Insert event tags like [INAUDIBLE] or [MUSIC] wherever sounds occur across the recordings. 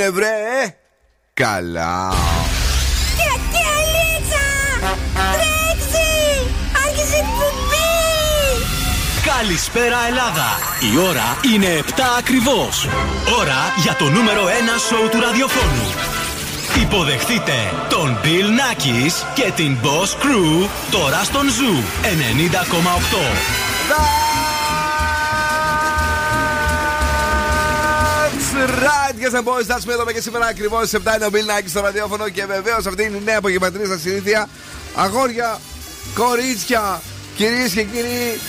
είναι βρε Καλά Και αλίτσα Τρέξει Άρχισε εκπομπή Καλησπέρα Ελλάδα! Η ώρα είναι 7 ακριβώς. Ώρα για το νούμερο 1 σοου του ραδιοφώνου. Υποδεχτείτε τον Bill Nackis και την Boss Crew τώρα στον Zoo 90,8. Right, yes and boys, that's me εδώ και σήμερα ακριβώς στις 7 είναι ο Bill Nike στο ραδιόφωνο και βεβαίως αυτή είναι η νέα απογευματινή σας συνήθεια. Αγόρια, κορίτσια, κυρίες και κύριοι,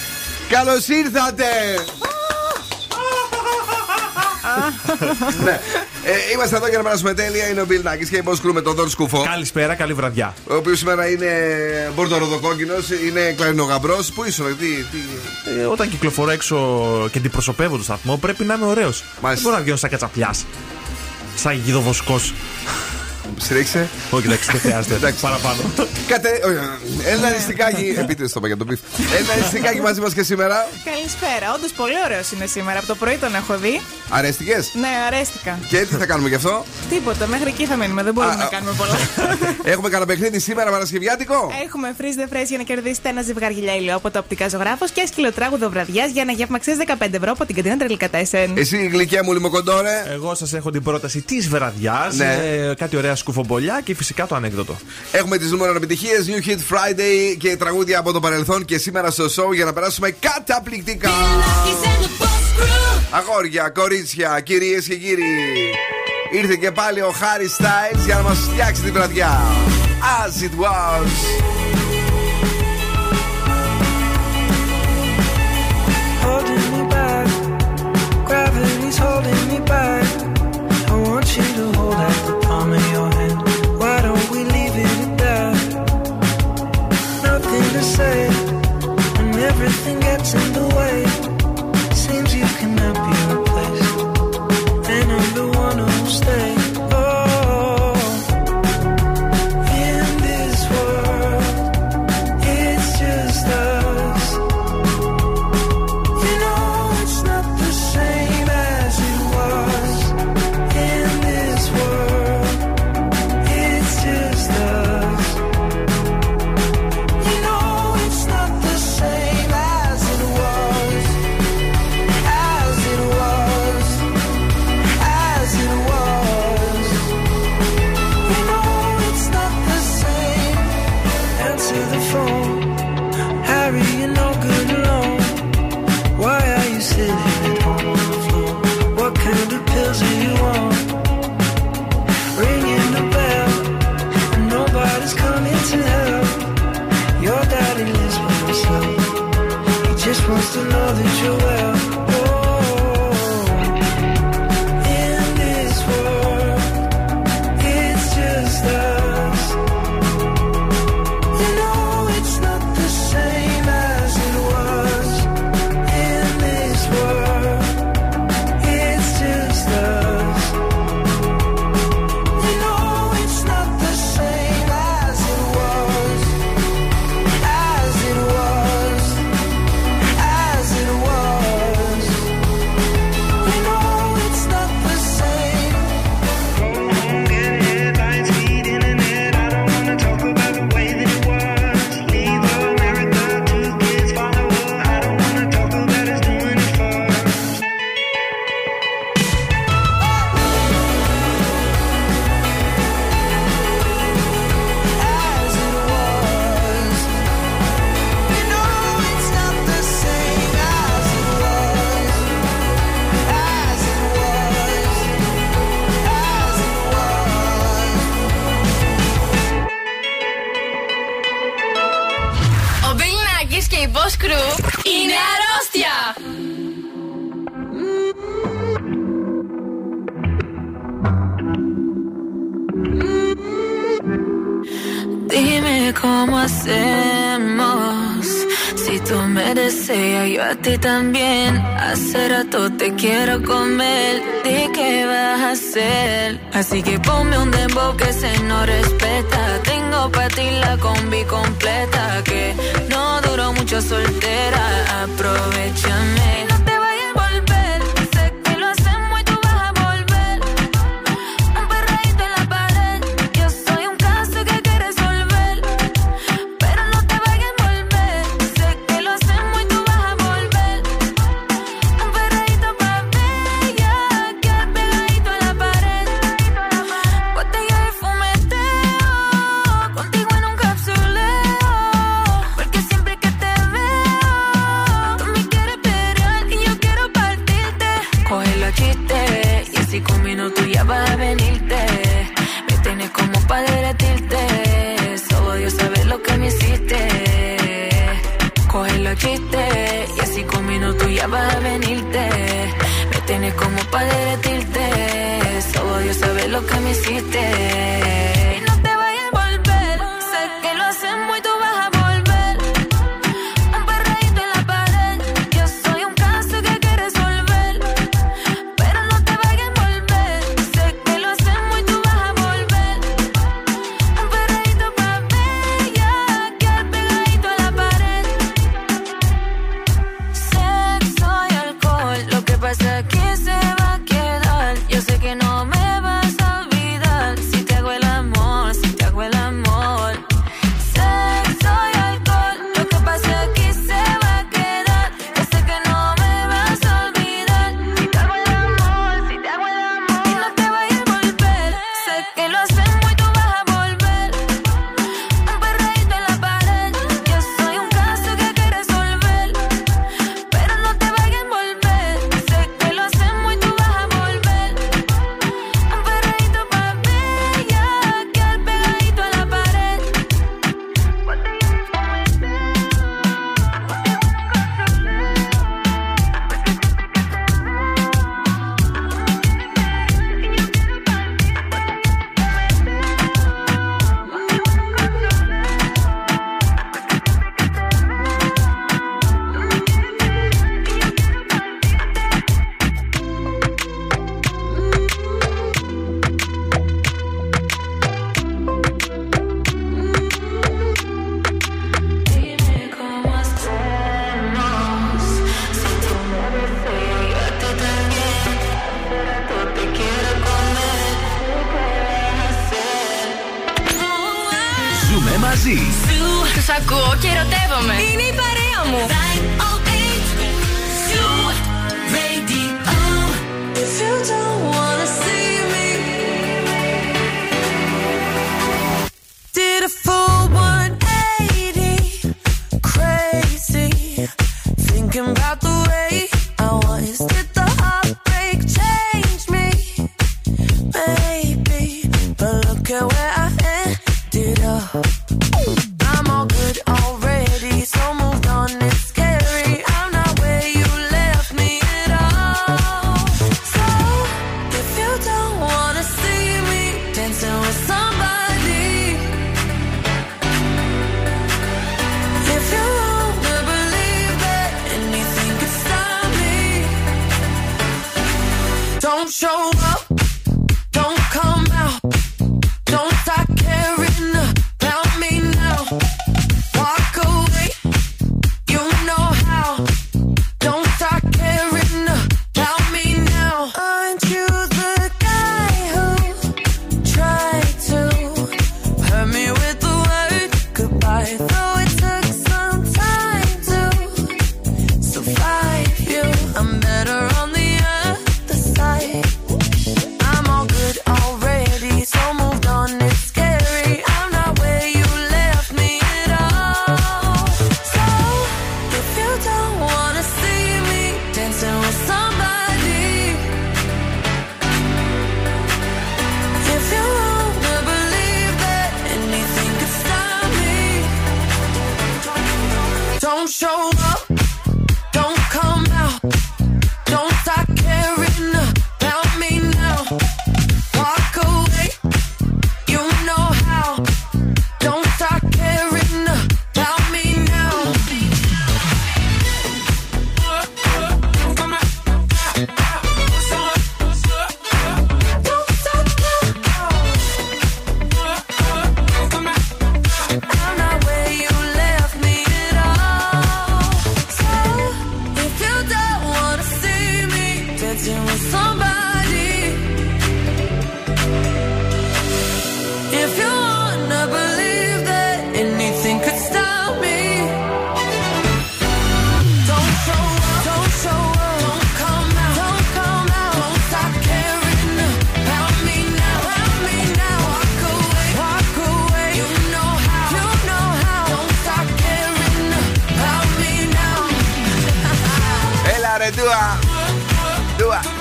καλώς ήρθατε! Ναι. ε, είμαστε εδώ για να περάσουμε τέλεια. Είναι ο Bill Nackis και η Boss Crew με τον Δον Σκουφό. Καλησπέρα, καλή βραδιά. Ο οποίος σήμερα είναι μπορντοροδοκόκκινος, είναι κλαρινογαμπρός. Πού ήσουν, τι. τι... Ε, όταν κυκλοφορώ έξω και αντιπροσωπεύω το σταθμό, πρέπει να είμαι ωραίος. Δεν μπορώ να βγαίνω σαν κατσαπλιάς. Σαν γιδοβοσκό. Στρίξε. Όχι, εντάξει, δεν χρειάζεται. Εντάξει. Παραπάνω. Κατε... Ένα αριστικάκι. Επίτηδες το είπα για τον πιφ. Ένα αριστικάκι μαζί μας και σήμερα. Καλησπέρα. Όντως πολύ ωραίος είναι σήμερα. Από το πρωί τον έχω δει. Αρέστηκες; Ναι, αρέστηκα. Και τι θα κάνουμε γι' αυτό; Τίποτα, μέχρι εκεί θα μείνουμε. Δεν μπορούμε Α, να α. κάνουμε πολλά. [LAUGHS] Έχουμε κανένα παιχνίδι σήμερα Παρασκευιάτικο; Έχουμε freeze the phrase για να κερδίσετε ένα ζευγάρι γυλιά ηλιό από το οπτικά ζωγράφος και σκυλοτράγουδο βραδιάς για ένα γεύμα αξία 15 ευρώ από την καντίνα Τρελικά Τέσεν. Εσύ η γλυκιά μου λιμοκοντόρε. Εγώ σας έχω την πρόταση της βραδιάς. Ναι. κάτι ωραία σκουφομπολιά και φυσικά το ανέκδοτο. Έχουμε τις νούμερο επιτυχίες New Hit Friday και τραγούδια από το παρελθόν και σήμερα στο show για να περάσουμε καταπληκτικά. Αγόρια, κορίτσια, κυρίες και κύριοι. Ήρθε και πάλι ο Harry Styles για να μας φτιάξει τη βραδιά. As it was. holding me back. Gravity's holding me back. I want you to hold out catching the wave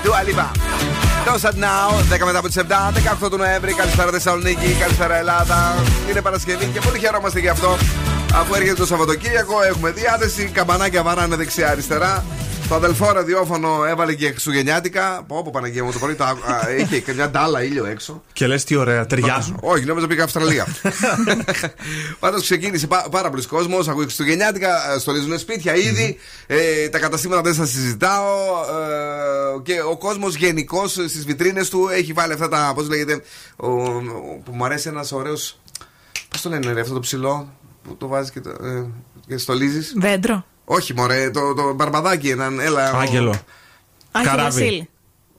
now. Έλα ρε Ντούα. Ντούα, Ντούα Λίπα. Don't Sad Now, 10 μετά από τις 7, 18 του Νοέμβρη. Καλησπέρα Θεσσαλονίκη, καλησπέρα Ελλάδα. Είναι Παρασκευή και πολύ χαιρόμαστε γι' αυτό. Αφού έρχεται το Σαββατοκύριακο, έχουμε διάθεση. Καμπανάκια βαράνε δεξιά-αριστερά. Το αδελφό ραδιόφωνο έβαλε και Χριστουγεννιάτικα. Πω, πω Παναγία μου το πρωί. το άκου- α, Είχε και μια ντάλα ήλιο έξω. Και λες τι ωραία, ταιριάζουν. Όχι, νόμιζα πήγα Αυστραλία. [LAUGHS] Πάντως ξεκίνησε πά- πάρα πολλοί κόσμος. Ακούει Χριστουγεννιάτικα, ε, στολίζουν σπίτια ήδη. Ε, τα καταστήματα δεν σας συζητάω. Ε, και ο κόσμος γενικώς στις βιτρίνες του έχει βάλει αυτά τα. Πώς λέγεται. Ο, ο- που μου αρέσει ένας ωραίος. Πώς το λένε, ρε, αυτό το ψηλό που το βάζεις και, το, ε, και στολίζεις; Δέντρο. Όχι, μωρέ, το, το μπαρμπαδάκι έναν. Έλα. ο- Άγγελο. Άγιο Καράβι. Βασίλη.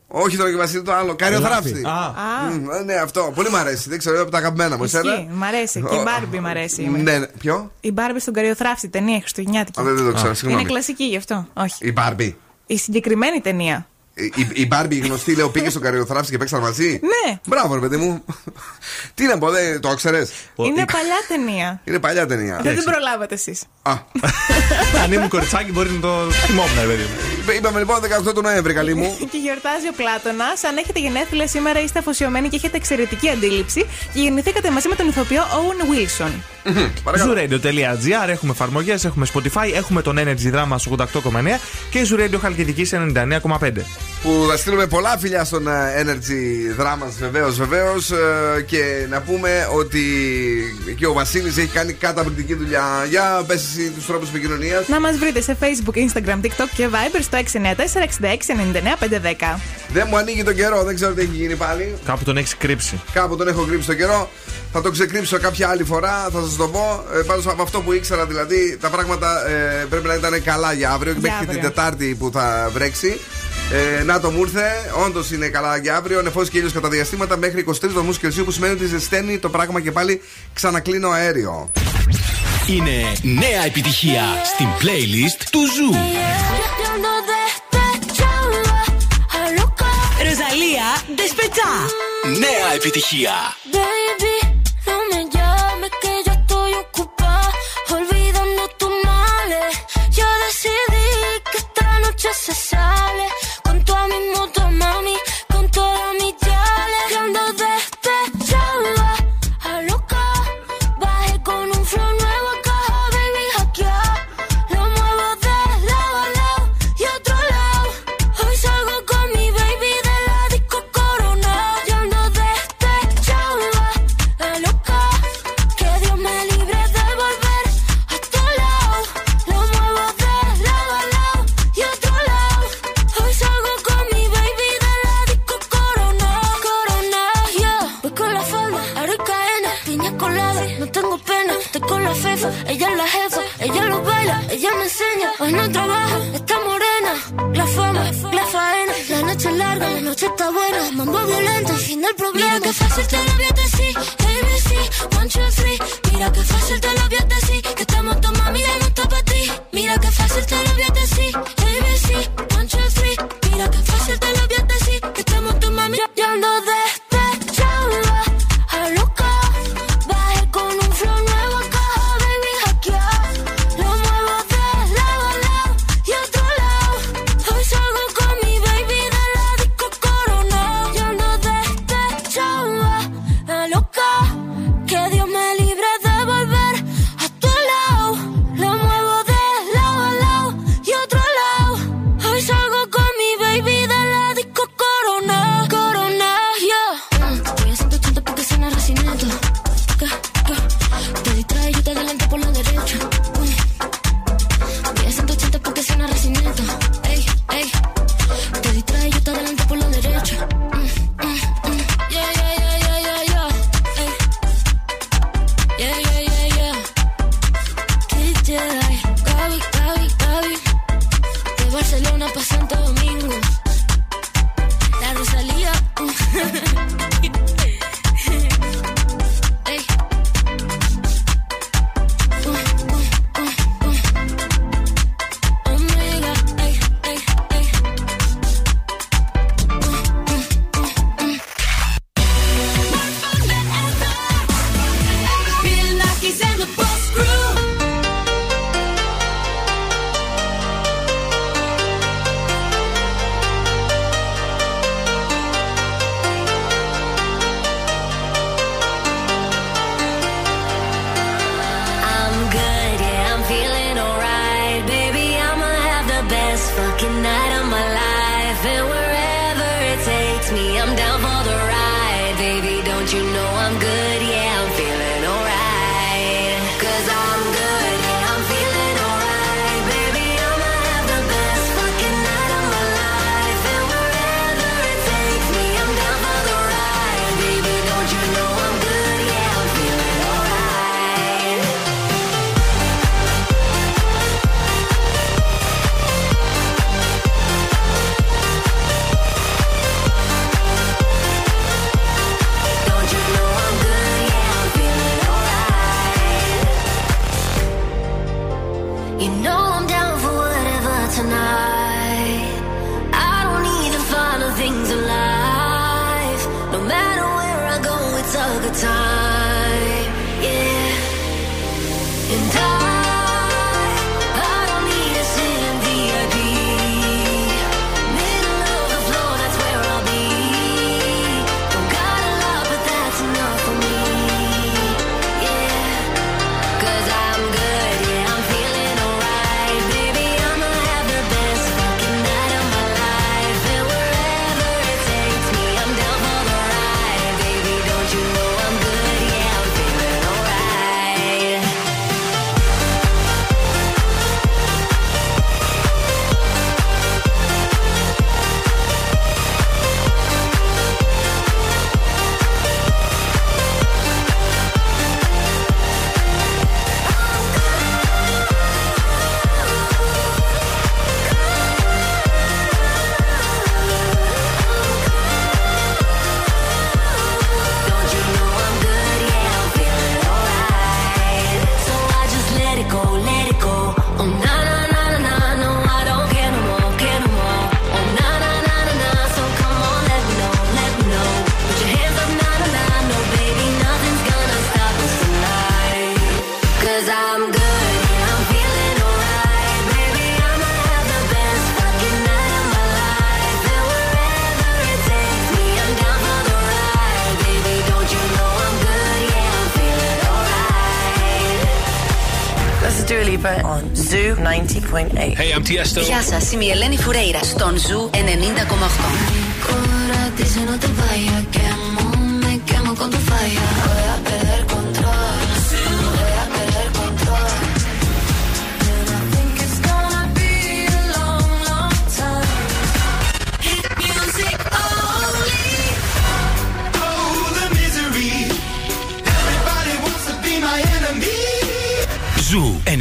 Όχι το Βασίλη, το άλλο. Καριοθράφστη. Α, Α, Μμ, ναι, αυτό. Πολύ μου αρέσει. Δεν ξέρω, είναι από τα αγαπημένα μου. Εσένα; ισχύει. Μ' αρέσει. Και η Ο- Μπάρμπι μ' αρέσει. Ναι, ναι. Ποιο; Η Μπάρμπι στον Καριοθράφτη, ταινία Χριστουγεννιάτικη. Α, δεν, δεν το ξέρω, Είναι συγγνώμη. κλασική γι' αυτό. Όχι. Η Μπάρμπι. Η συγκεκριμένη ταινία. Η, η, η Μπάρμπι η γνωστή, λέω, πήγε στον καριοθράφτη και παίξαν μαζί; Ναι. Μπράβο, ρε παιδί μου. Τι να πω, δεν το ήξερες; Είναι παλιά ταινία. Είναι παλιά ταινία. Δεν την προλάβατε εσείς. Α, αν ήμουν κοριτσάκι μπορεί να το θυμόμουν, ρε παιδί μου. είπαμε λοιπόν 18 του Νοέμβρη, καλή μου. [LAUGHS] Και γιορτάζει ο Πλάτονα. Αν έχετε γενέθλια σήμερα, είστε αφοσιωμένοι και έχετε εξαιρετική αντίληψη. Και γεννηθήκατε μαζί με τον ηθοποιό Owen Wilson. Παρακαλώ. Zooradio.gr έχουμε εφαρμογές, έχουμε Spotify, έχουμε τον Energy Drama στους 88,9 και η Zoo Radio Χαλκιδική 99,5. Που θα στείλουμε πολλά φιλιά στον ε, Energy Drama βεβαίως, βεβαίως. Και να πούμε ότι και ο Βασίλης έχει κάνει καταπληκτική δουλειά. Για πες εσύ τους τρόπους επικοινωνίας. Να μας βρείτε σε Facebook, Instagram, TikTok και Viber στο 694-6699-510. Δεν μου ανοίγει τον καιρό, δεν ξέρω τι έχει γίνει πάλι. Κάπου τον έχεις κρύψει. Κάπου τον έχω κρύψει το καιρό. Θα το ξεκρύψω κάποια άλλη φορά, θα σας το πω. Ε, Πάντως από αυτό που ήξερα, δηλαδή, τα πράγματα ε, πρέπει να ήταν καλά για αύριο και Για μέχρι την αύριο. Τετάρτη που θα βρέξει. Ε, να το μου ήρθε, όντως είναι καλά για αύριο. Νεφός και ήλιος κατά διαστήματα μέχρι 23 βαθμούς Κελσίου που σημαίνει ότι ζεσταίνει το πράγμα και πάλι ξανακλείνω αέριο. Είναι νέα επιτυχία στην playlist του Zoo. Ροζαλία Δεσπετσά. Νέα επιτυχία. Noche está buena. Mambo violento, fin del problema. Mira que fácil te lo voy a decir. ABC, one, two, three. Mira que fácil Tiesto. Γεια σας, είμαι η Ελένη Φουρέιρα στον Ζου 90,8.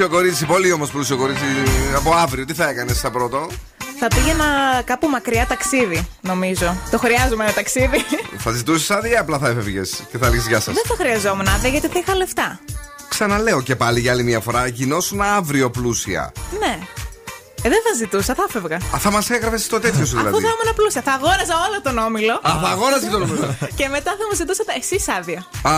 Πλούσιο κορίτσι, πολύ όμως πλούσιο κορίτσι από αύριο, τι θα έκανες στα πρώτο; Θα πήγαινα κάπου μακριά ταξίδι, νομίζω. Το χρειάζομαι ένα ταξίδι. Θα ζητούσες άδεια ή απλά θα έφευγες και θα λύσει γεια σας. Δεν θα χρειαζόμουν άδεια γιατί θα είχα λεφτά. Ξαναλέω και πάλι για άλλη μια φορά, γινώσουν αύριο πλούσια. Ναι. Ε, δεν θα ζητούσα, θα έφευγα. Α, θα μας έγραφες στο τέτοιο σου Αφού δηλαδή. θα ήμουν πλούσια, θα αγόραζα όλο τον όμιλο. Α, θα αγόρασε τον νούμερο. [LAUGHS] Και μετά θα μου ζητούσατε εσείς άδεια. Α,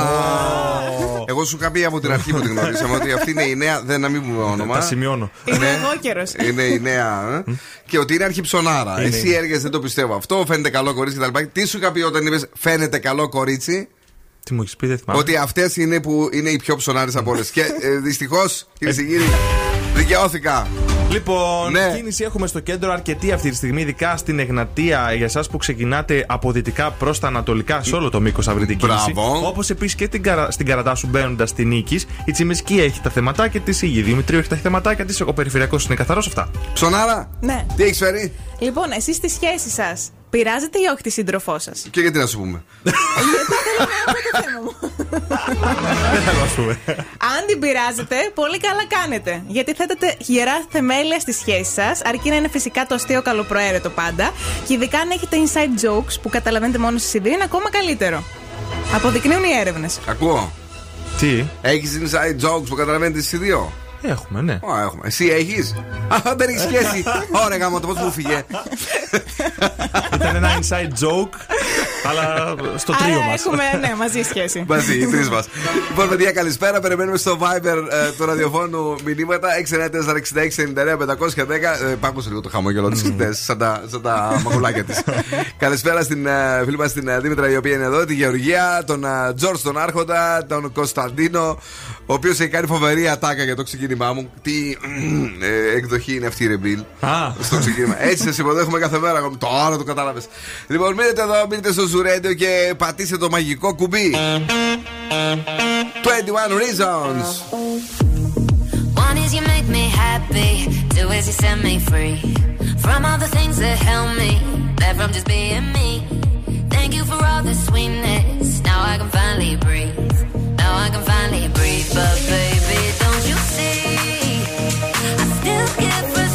Εγώ σου είχα πει από την αρχή που την γνωρίσαμε ότι αυτή είναι η νέα. Δεν να μην πούμε όνομα. Τα σημειώνω. Είμαι εγώ καιρός. Είναι η νέα. ε. και ότι είναι αρχιψωνάρα. Είναι, Εσύ είναι. έργες δεν το πιστεύω αυτό. Φαίνεται καλό κορίτσι κτλ. Τι σου είχα πει όταν είπες Φαίνεται καλό κορίτσι. Τι μου έχεις πει, δεν θυμάμαι. Ότι αυτές είναι που είναι οι πιο ψωνάρες από όλες. και ε, δυστυχώς, κυρίες και κύριοι, δικαιώθηκα. Λοιπόν, Ναι. κίνηση έχουμε στο κέντρο αρκετή αυτή τη στιγμή, ειδικά στην Εγνατία, για εσάς που ξεκινάτε από δυτικά προς τα ανατολικά, σε όλο το μήκος θα βρείτε κίνηση. Μπράβο. Όπως επίσης και την καρα... στην Καρατά σου μπαίνοντας στη Νίκης. Η Τσιμισκή έχει τα θεματάκια της, η Δημητρίου έχει τα θεματάκια της, ο περιφερειακός είναι καθαρός αυτά. Ψωνάρα, Ναι. τι έχεις φέρει; Λοιπόν, εσείς στη σχέση σας πειράζετε ή όχι τη σύντροφό σας; Και γιατί να σου πούμε. Δεν θέλω να πούμε. Αν την πειράζετε, πολύ καλά κάνετε. Γιατί θέτετε γερά θεμέλια στη σχέση σας, αρκεί να είναι φυσικά το αστείο καλοπροαίρετο πάντα. Και ειδικά αν έχετε inside jokes που καταλαβαίνετε μόνο εσεί οι δύο, είναι ακόμα καλύτερο. Αποδεικνύουν οι έρευνες. Ακούω. Τι, Έχεις inside jokes που καταλαβαίνετε εσεί οι δύο. Έχουμε, ναι. Ω, έχουμε. Εσύ έχεις; Α, δεν έχει σχέση. [LAUGHS] Ωραία, γάμο, το πώς μου φύγε. Ήταν ένα inside joke, αλλά στο τρίο Άρα μας. έχουμε, ναι, μαζί σχέση. Μαζί, οι τρεις μας. Λοιπόν, παιδιά, καλησπέρα. Περιμένουμε στο Viber ε, του ραδιοφώνου μηνύματα 694-6699-510. Ε, Πάκουσε λίγο το χαμόγελο της χτες, σαν τα, σαν τα μαγουλάκια της. καλησπέρα στην ε, φίλη μας την ε, Δήμητρα, η οποία είναι εδώ, τη Γεωργία, τον ε, Τζορτ τον Άρχοντα, τον Κωνσταντίνο, ο οποίος έχει κάνει φοβερή ατάκα για το ξεκίνημά μου. Τι ε, εκδοχή είναι αυτή, η Ρεμπίλ. Α. Στο ξεκίνημα. Έτσι σας υποδέχομαι κάθε μέρα. εγώ. Τώρα το κατάλαβες. Λοιπόν, μείνετε εδώ, μείνετε στο Ζουρέντιο και πατήστε το μαγικό κουμπί. 21 Reasons. One is you make me happy, two is you set me free from all the things that held me back from just being me. Thank you for all the sweetness. Now I can finally breathe. I can finally breathe. But baby, don't you see? I still get frustrated,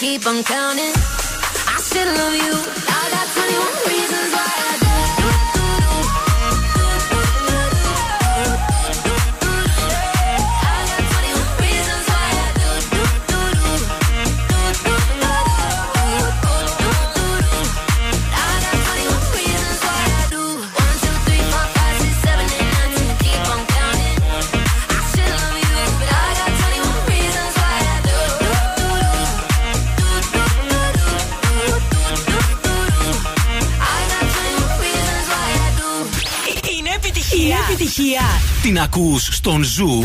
Keep on counting. Ακούς στον Ζου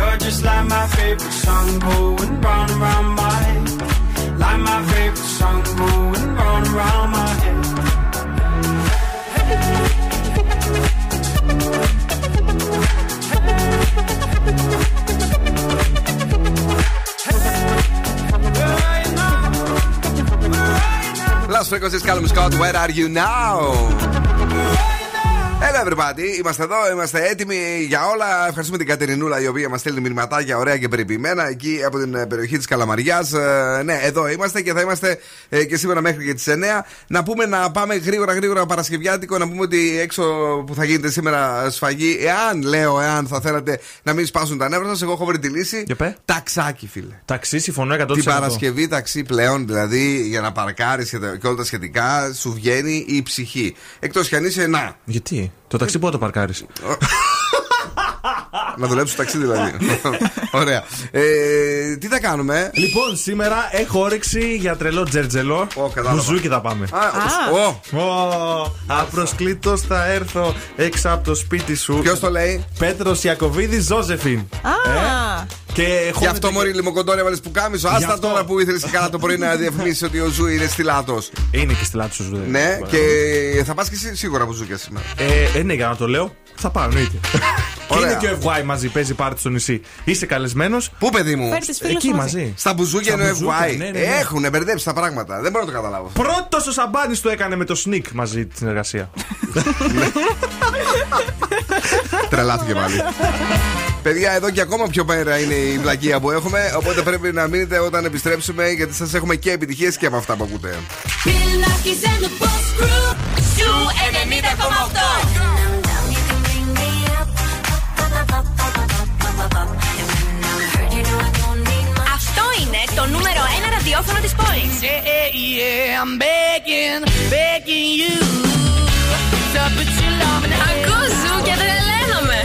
You're just like my favorite song going round my head. Like my favorite song going round my head. Callum Scott, where are you now? Έλα everybody. Είμαστε εδώ, είμαστε έτοιμοι για όλα. Ευχαριστούμε την Κατερινούλα η οποία μας στέλνει μηνυματάκια ωραία και περιποιημένα εκεί από την ε, περιοχή της Καλαμαριάς. Ε, ναι, εδώ είμαστε και θα είμαστε ε, και σήμερα μέχρι και τις 9. Να πούμε να πάμε γρήγορα γρήγορα Παρασκευιάτικο. Να πούμε ότι έξω που θα γίνεται σήμερα σφαγή, εάν λέω, εάν θα θέλατε να μην σπάσουν τα νεύρα σας, εγώ έχω βρει τη λύση. Για πέ. Ταξάκι, φίλε. Ταξί, συμφωνώ 100%. Την Παρασκευή ταξί πλέον, δηλαδή για να παρκάρεις και τα- και όλα τα σχετικά, σου βγαίνει η ψυχή. Εκτός κι αν είσαι να. Γιατί, το ταξί πότε το παρκάρεις; Να δουλέψεις στο ταξί δηλαδή. Ωραία. Ε, τι θα κάνουμε; Λοιπόν, σήμερα έχω όρεξη για τρελό τζερτζελό. κατάλαβα. Μπουζούκι θα πάμε. Α, ο, Ω, Απροσκλήτως θα έρθω έξω από το σπίτι σου. Ποιος το λέει, Πέτρος Ιακοβίδης Ζώζεφιν. Α, Και Γι' αυτό μωρή λιμοκοντόρια βάλες που κάμισο. Γι' Άστα αυτό. τώρα που ήθελες και καλά το πρωί να [LAUGHS] διαφημίσεις ότι ο Ζου είναι στυλάτος. Είναι και στη λάτη σου, Ζου. Ναι, και θα πας και εσύ σίγουρα που ζούκια σήμερα. Ε, ε, ναι, για να το λέω, θα πάω, εννοείται. [LAUGHS] και Ωραία. είναι και ο FY μαζί, παίζει πάρτι στο νησί. Είσαι καλεσμένος. Πού, παιδί μου, Φέρ τις φίλους Εκεί σου μαζί. στα μπουζούκια Στα είναι μπουζούκια, FY. ναι, ναι, ναι. Έχουν μπερδέψει τα πράγματα. Δεν μπορώ να το καταλάβω. Πρώτο ο Σαμπάνη το έκανε με το Sneak μαζί τη συνεργασία. [LAUGHS] Τρελάθηκε πάλι. Παιδιά, εδώ και ακόμα πιο πέρα είναι η βλακεία που έχουμε. Οπότε πρέπει να μείνετε όταν επιστρέψουμε, γιατί σας έχουμε και επιτυχίες και από αυτά που ακούτε. Bill Nakis and the Boss Crew. Zoo 90,8. Αυτό είναι το νούμερο 1 ραδιόφωνο της πόλης. Yeah, yeah, I'm begging, begging you to put your love in the Ακούς Zoo και τρελαίνομαι.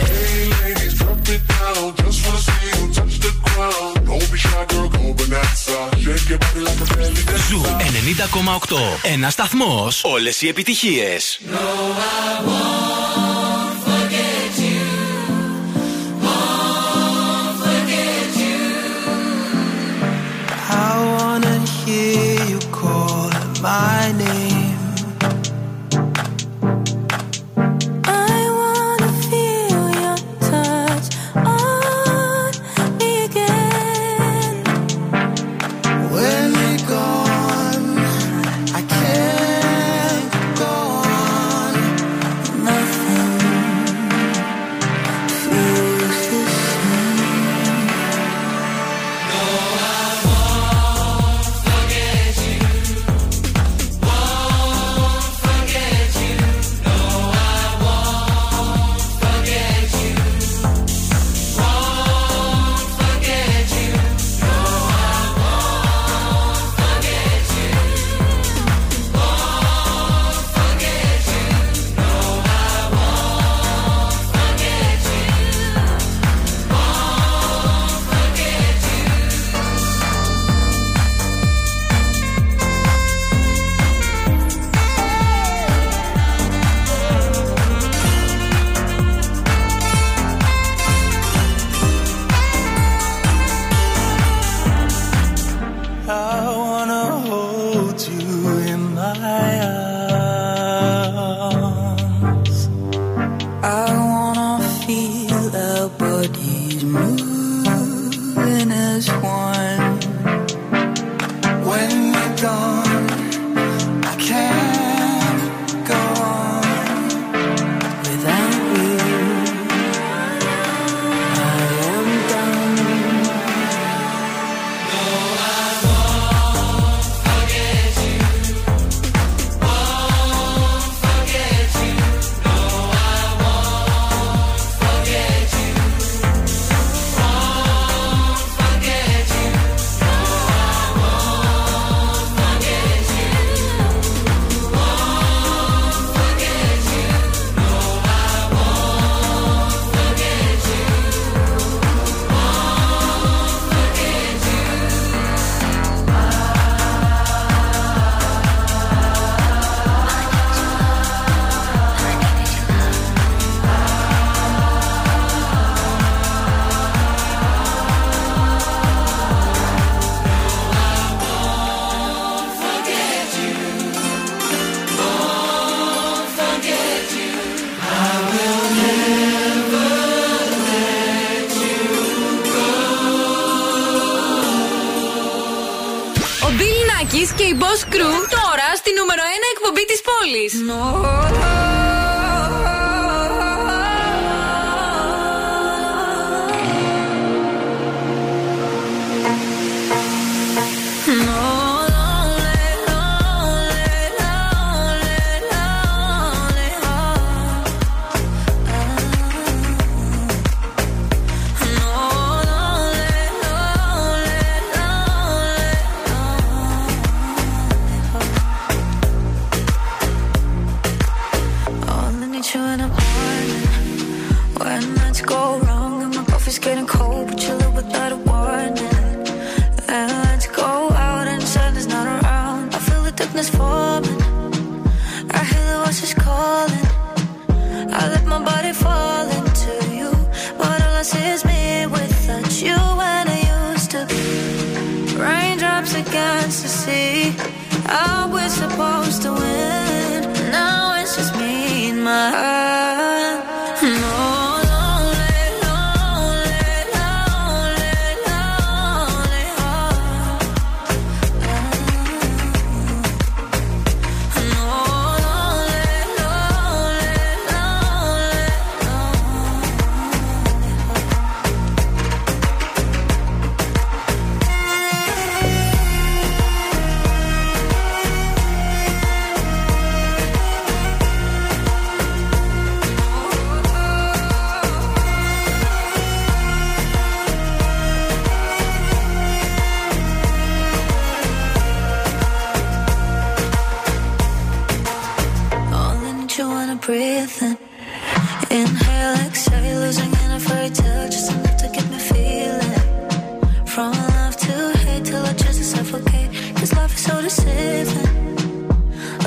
Ζου 90,8. Ένας σταθμός. Όλες οι επιτυχίες. I wanna hear you call my name.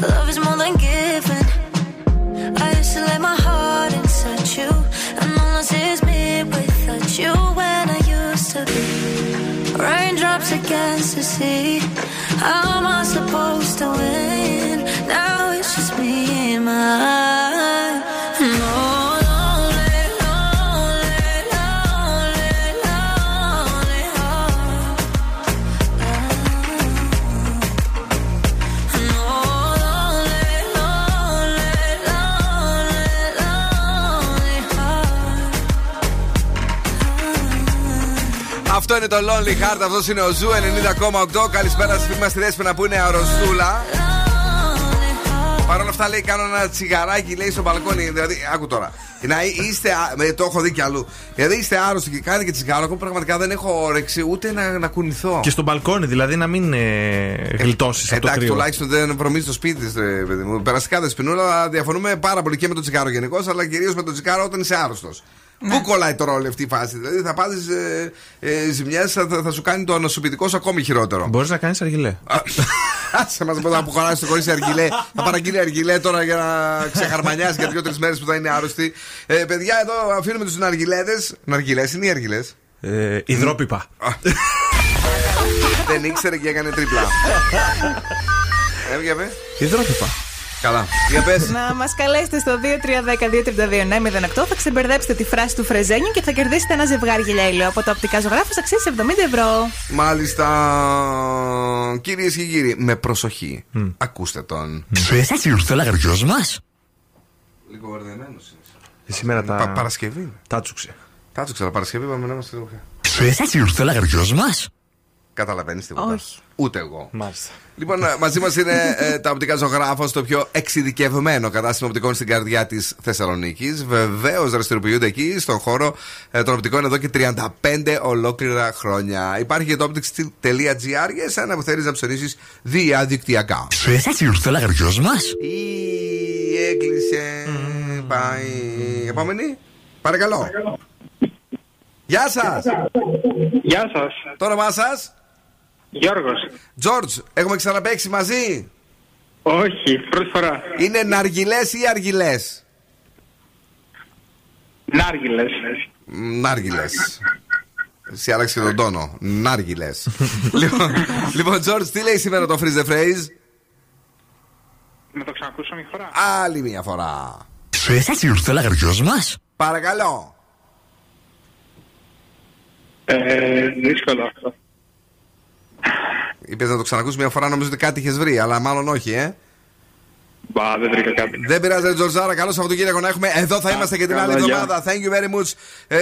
Love is more than. I used to lay my heart inside you, and all I is me without you when I used to be. Raindrops against the sea. How am I supposed to win? Now it's just me and my Αυτό είναι το Lonely Heart, αυτός είναι ο Zoo 90,8. Καλησπέρα σας, φίλοι μας στη Δέσποινα που είναι αρρωστούλα. Παρ' όλα αυτά λέει κάνω ένα τσιγαράκι λέει στο μπαλκόνι. Δηλαδή, άκου τώρα. Να είστε, α- με- το έχω δει κι αλλού. Δηλαδή είστε άρρωστοι και κάνετε και τσιγάρο. Εγώ πραγματικά δεν έχω όρεξη ούτε να, να κουνηθώ. Και στο μπαλκόνι, δηλαδή να μην ε, γλιτώσεις από το Εντάξει, κρύο. τουλάχιστον δεν βρωμίζει το σπίτι της, παιδί μου. Περαστικά Δεσποινούλα, διαφωνούμε πάρα πολύ και με το τσιγάρο γενικώς, αλλά κυρίως με το τσιγάρο όταν είσαι άρρωστος. Πού κολλάει τώρα όλη αυτή η φάση, Δηλαδή θα πάθει ε, ε, ζημιές, θα, θα σου κάνει το ανοσοποιητικό σου ακόμη χειρότερο. Μπορείς να κάνεις αργιλέ. Άσε μας να που χωράει στο κορίτσι αργιλέ. Θα παραγγείλει αργιλέ τώρα για να ξεχαρμανιάσει για δύο-τρεις μέρες που θα είναι άρρωστη. Ε, παιδιά, εδώ αφήνουμε τους ναργιλέδες. Ναργιλές είναι ή αργιλές; Ε, υδρόπιπα. Δεν ήξερε και έκανε τρίπλα. Ε, για πες. Υδρόπιπα. Καλά. Για πες. Να μας καλέσετε στο 2310-232-908. Θα ξεμπερδέψετε τη φράση του Φρεζένιου και θα κερδίσετε ένα ζευγάρι γυαλιά από το οπτικά ζωγράφο αξίζει 70 ευρώ. Μάλιστα. Κυρίες και κύριοι, με προσοχή. Ακούστε τον. Δεν θα ήρθε ο λαγαριό μας; Λίγο μπερδεμένο. Σήμερα τα. Πα- Παρασκευή. Τάτσουξε. Τάτσουξε, αλλά Παρασκευή πάμε να είμαστε λίγο. Δεν θα ήρθε ο λαγαριό μας; Καταλαβαίνεις τίποτα. Όχι. Ούτε εγώ. Μάλιστα. Λοιπόν, ε, μαζί μας είναι ε, τα οπτικά ζωγράφος, το πιο εξειδικευμένο κατάστημα οπτικών στην καρδιά της Θεσσαλονίκης. Βεβαίως δραστηριοποιούνται εκεί στον χώρο ε, των οπτικών εδώ και 35 ολόκληρα χρόνια. Υπάρχει και το optics.gr για εσένα που θέλεις να ψωνίσεις διαδικτυακά. Δεν θα ήρθε ο λαγαριός μας; Ή έκλεισε. Πάει. Επόμενη. Παρακαλώ. Γεια σας. Γεια σας. Το όνομά σας. Γιώργος. Τζόρτζ, έχουμε ξαναπέξει μαζί; Όχι, πρώτη φορά. Είναι ναργιλές ή αργιλές; Νάργιλες. Νάργιλε. Εσύ άλλαξε και τον τόνο. Νάργιλε. [LAUGHS] λοιπόν, λοιπόν, Τζόρτζ, τι λέει σήμερα το freeze the phrase; Να το ξανακούσω μια φορά. Άλλη μια φορά. Δεν θα ήρθε ο λαγαριό μα. Παρακαλώ. Ε, δύσκολο αυτό. Είπες να το ξανακούσεις μια φορά, νομίζω ότι κάτι είχες βρει, αλλά μάλλον όχι, ε. Μπα, δεν βρήκα κάτι. Δεν πειράζει, ρε Τζορτζάρα. Καλό Σαββατοκύριακο να έχουμε. Εδώ θα είμαστε και την άλλη Καλό, γεια. εβδομάδα. Thank you very much. Ε,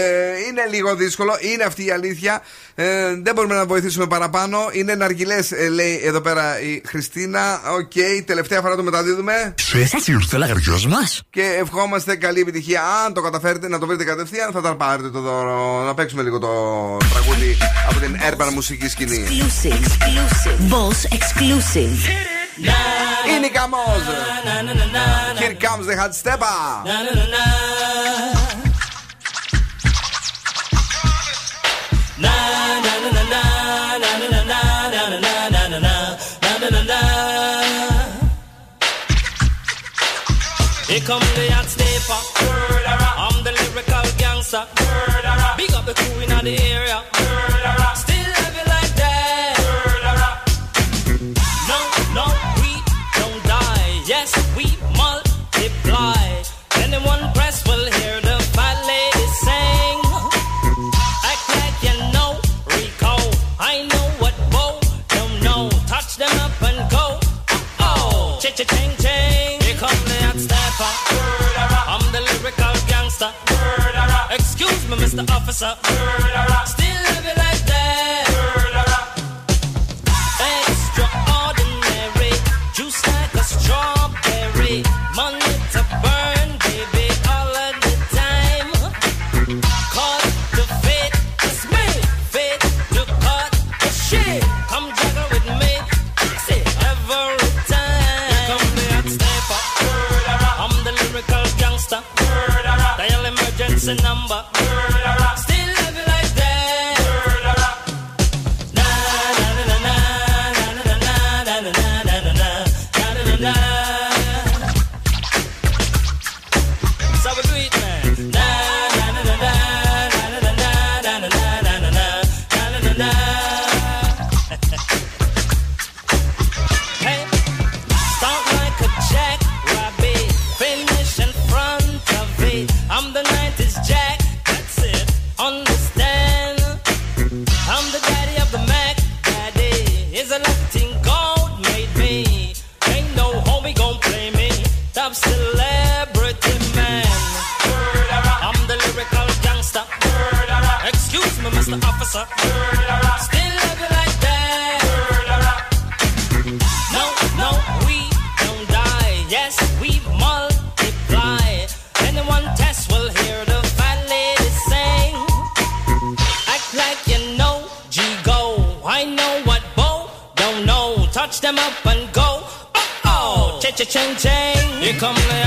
είναι λίγο δύσκολο. Είναι αυτή η αλήθεια. Ε, δεν μπορούμε να βοηθήσουμε παραπάνω. Είναι ναργιλές, λέει εδώ πέρα η Χριστίνα. Οκ, τελευταία φορά το μεταδίδουμε. Δεν θα ήρθε ο λαγαριός μας. Και ευχόμαστε καλή επιτυχία. Αν το καταφέρετε να το βρείτε κατευθείαν, θα τα πάρετε το δώρο. Να παίξουμε λίγο το τραγούδι από την urban μουσική σκηνή. Exclusive. Exclusive. Boss exclusive. Είναι καμός Here comes the hot stepper Here comes the hot stepper I'm the lyrical gangster Big up the crew in the area Excuse me, Mr. Officer. come lay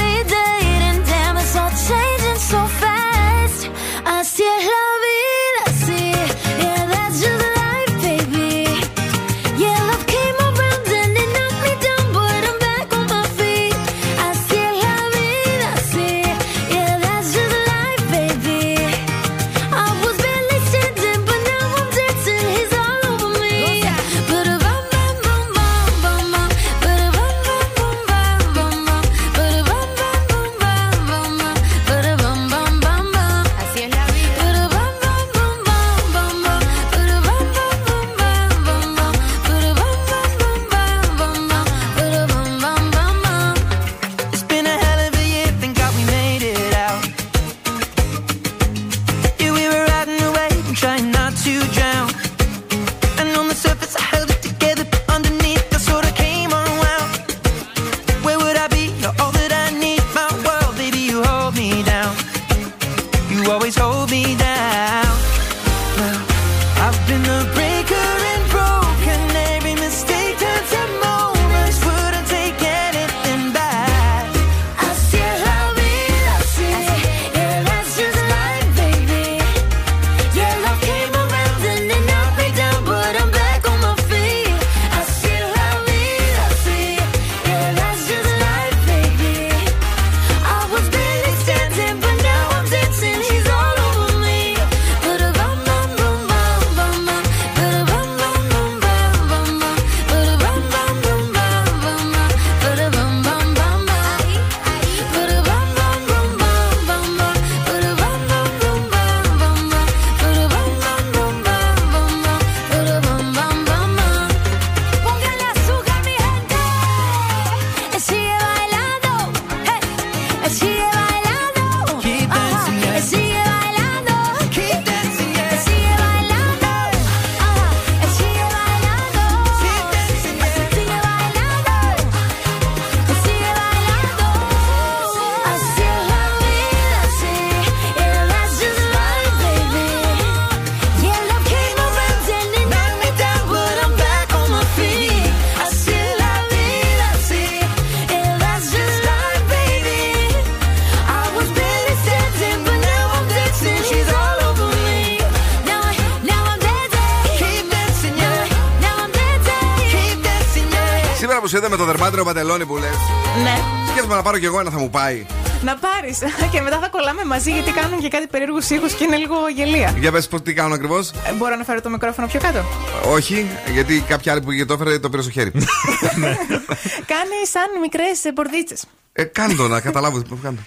Είδα με το δερμάτριο παντελόνι που λες. Ναι. Σκέφτομαι να πάρω κι εγώ ένα θα μου πάει. Να πάρεις. [LAUGHS] Και μετά θα κολλάμε μαζί γιατί κάνουν και κάτι περίεργους ήχους και είναι λίγο γελία. Για πες τι κάνω ακριβώς. Ε, μπορώ να φέρω το μικρόφωνο πιο κάτω; Όχι, γιατί κάποια άλλη που το έφερε το πήρε στο χέρι. [LAUGHS] Κάνει σαν μικρές πορδίτσε. ε, κάντο να καταλάβω τι κάνω.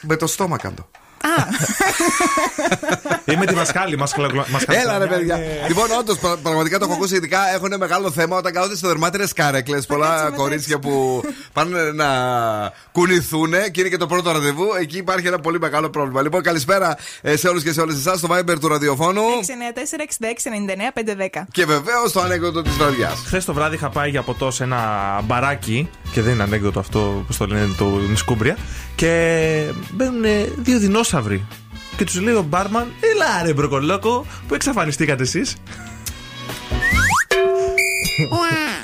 Με το στόμα κάντο. [LAUGHS] Είμαι τη μασχάλη, μασχαλα- μασχαλα- Έλα ρε παιδιά. Ναι. Λοιπόν, όντως πραγματικά το έχω ακούσει ειδικά έχουν μεγάλο θέμα όταν κάθονται σε δερμάτινε κάρεκλες. Πολλά κορίτσια που πάνε να κουνηθούν και είναι και το πρώτο ραντεβού. Εκεί υπάρχει ένα πολύ μεγάλο πρόβλημα. Λοιπόν, καλησπέρα ε, σε όλους και σε όλες εσάς στο Viber του ραδιοφώνου. 694-6699-510. Και βεβαίως το ανέκδοτο της βραδιάς. Χθες το βράδυ είχα πάει για ποτός σε ένα μπαράκι και δεν είναι ανέκδοτο αυτό που το λένε το Νισκούμπρια. Και μπαίνουν δύο δεινόσαυροι. Και τους λέει ο μπάρμαν, Έλα ρε μπροκολόκο, που εξαφανιστήκατε εσείς.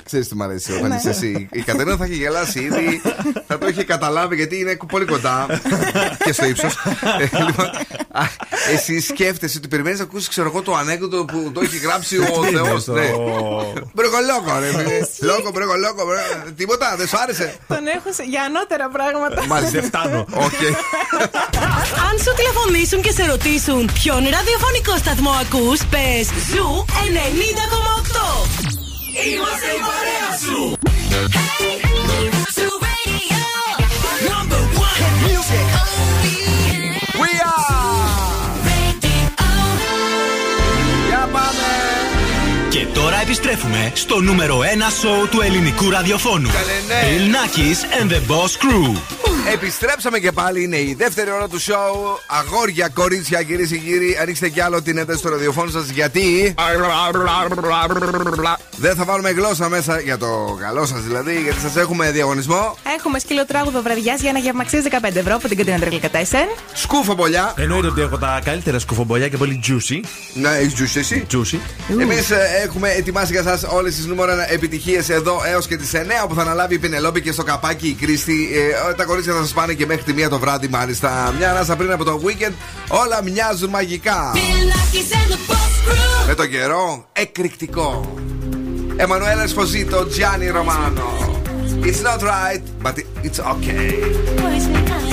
Ξέρεις τι μ' αρέσει όταν είσαι εσύ. Η Κατερίνα θα έχει γελάσει ήδη. θα το είχε καταλάβει γιατί είναι πολύ κοντά και στο ύψος. λοιπόν, α, εσύ σκέφτεσαι ότι περιμένεις να ακούσεις, ξέρω εγώ, το ανέκδοτο που το έχει γράψει ο [LAUGHS] Τι Θεός. είναι Ναι. αυτό; Μπροκολόκο, ρε. Λόγο, μπροκολόκο. μπρο- Τίποτα, δεν σου άρεσε; Τον έχω σε- για ανώτερα πράγματα. Μάλιστα. Δεν φτάνω. Οκ. Αν σου τηλεφωνήσουν και σε ρωτήσουν ποιον ραδιοφωνικό σταθμό ακούς, πες Zoo 90,8. Είμαστε η παρέα σου. We επιστρέφουμε στο νούμερο 1 σοου του ελληνικού ραδιοφώνου. Καλέ, ναι. Bill Nackis and the Boss Crew. Επιστρέψαμε και πάλι. Είναι η δεύτερη ώρα του σοου. Αγόρια, κορίτσια, κυρίες και κύριοι, ανοίξτε κι άλλο την ένταση στο ραδιοφώνου σας γιατί. Δεν θα βάλουμε γλώσσα μέσα για το καλό σας δηλαδή, γιατί σας έχουμε διαγωνισμό. Έχουμε σκύλο τράγουδο βραδιάς για ένα γευμαξίζει 15 ευρώ από την Κατίνα Τρελίκα Τέσσερ. Σκούφο πολλιά. Εννοείται ότι έχω τα καλύτερα σκουφομπολιά και πολύ juicy. Να έχεις juice εσύ; Juicy. Εμείς έχουμε ετοιμάσει για εσά όλες τις νούμερο επιτυχίες εδώ έως και τις 9 που θα αναλάβει η Πινελόπη και στο καπάκι η Κρίστη. Ε, τα κορίτσια θα σας πάνε και μέχρι τη μία το βράδυ, μάλιστα. Μια ανάσα πριν από το weekend. Όλα μοιάζουν μαγικά. Με το καιρό, εκρηκτικό. Εμμανουέλα Εσποζίτο, Τζιάνι Ρωμάνο. It's not right, but it's okay.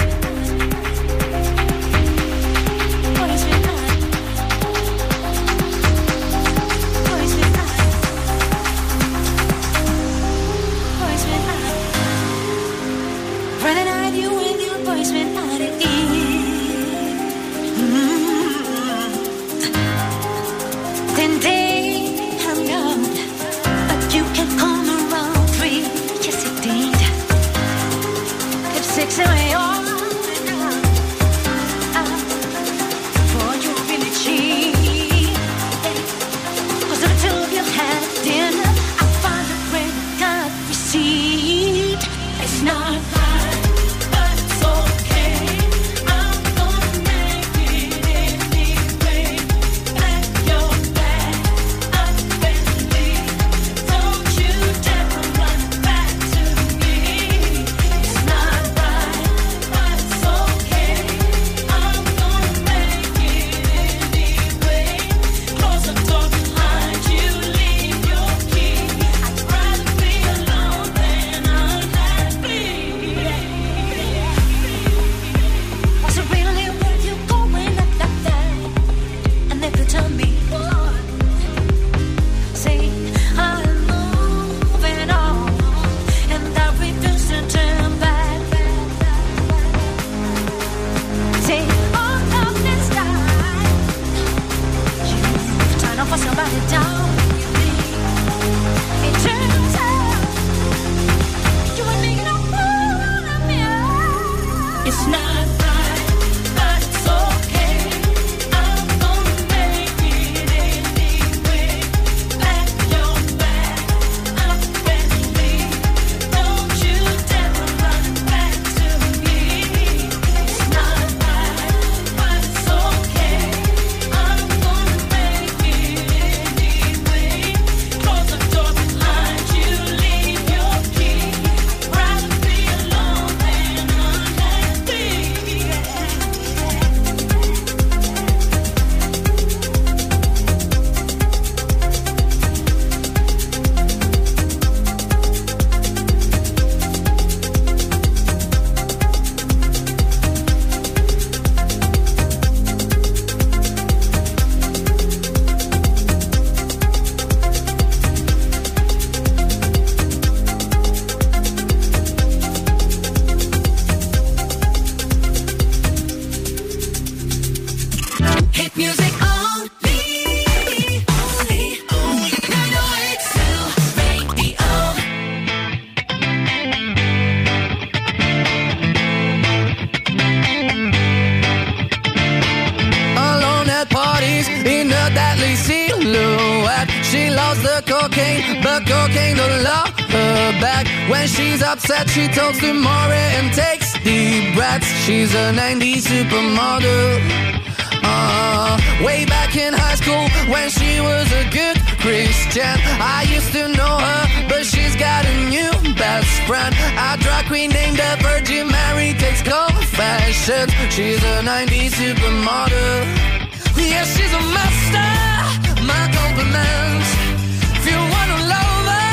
supermodel. Uh, way back in high school when she was a good Christian, I used to know her, but she's got a new best friend. A drag queen named the Virgin Mary takes confessions. She's a 90s supermodel. Yeah, she's a master. My compliments. If you want a lover,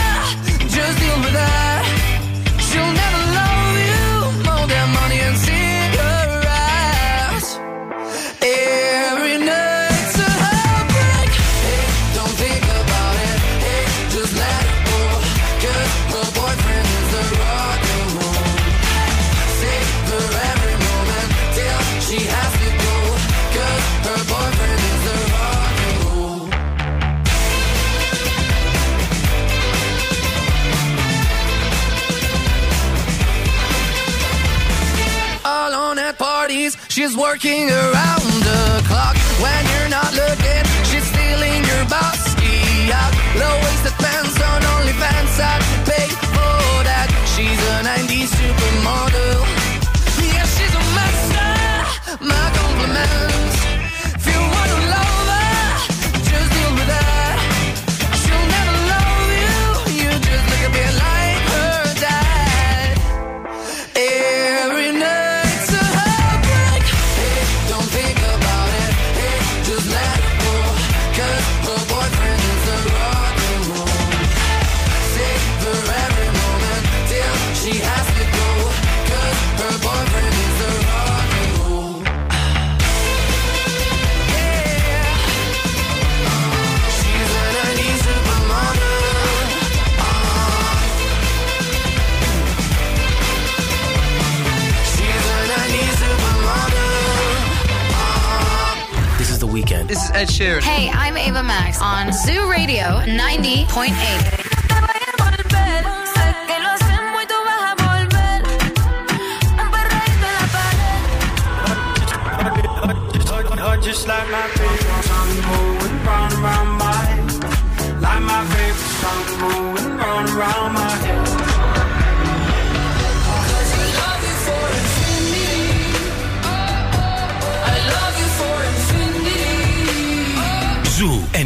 just deal with that. She'll never She's working around the clock when you're not looking. She's stealing your bossy yacht. Low waisted pants on OnlyFans. I pay for that. She's a 90s supermodel. Ed Sheeran. Hey, I'm Ava Max on Zoo Radio 90.8. Just like my favorite song moving round and round my head. Like my favorite song moving round and round my head.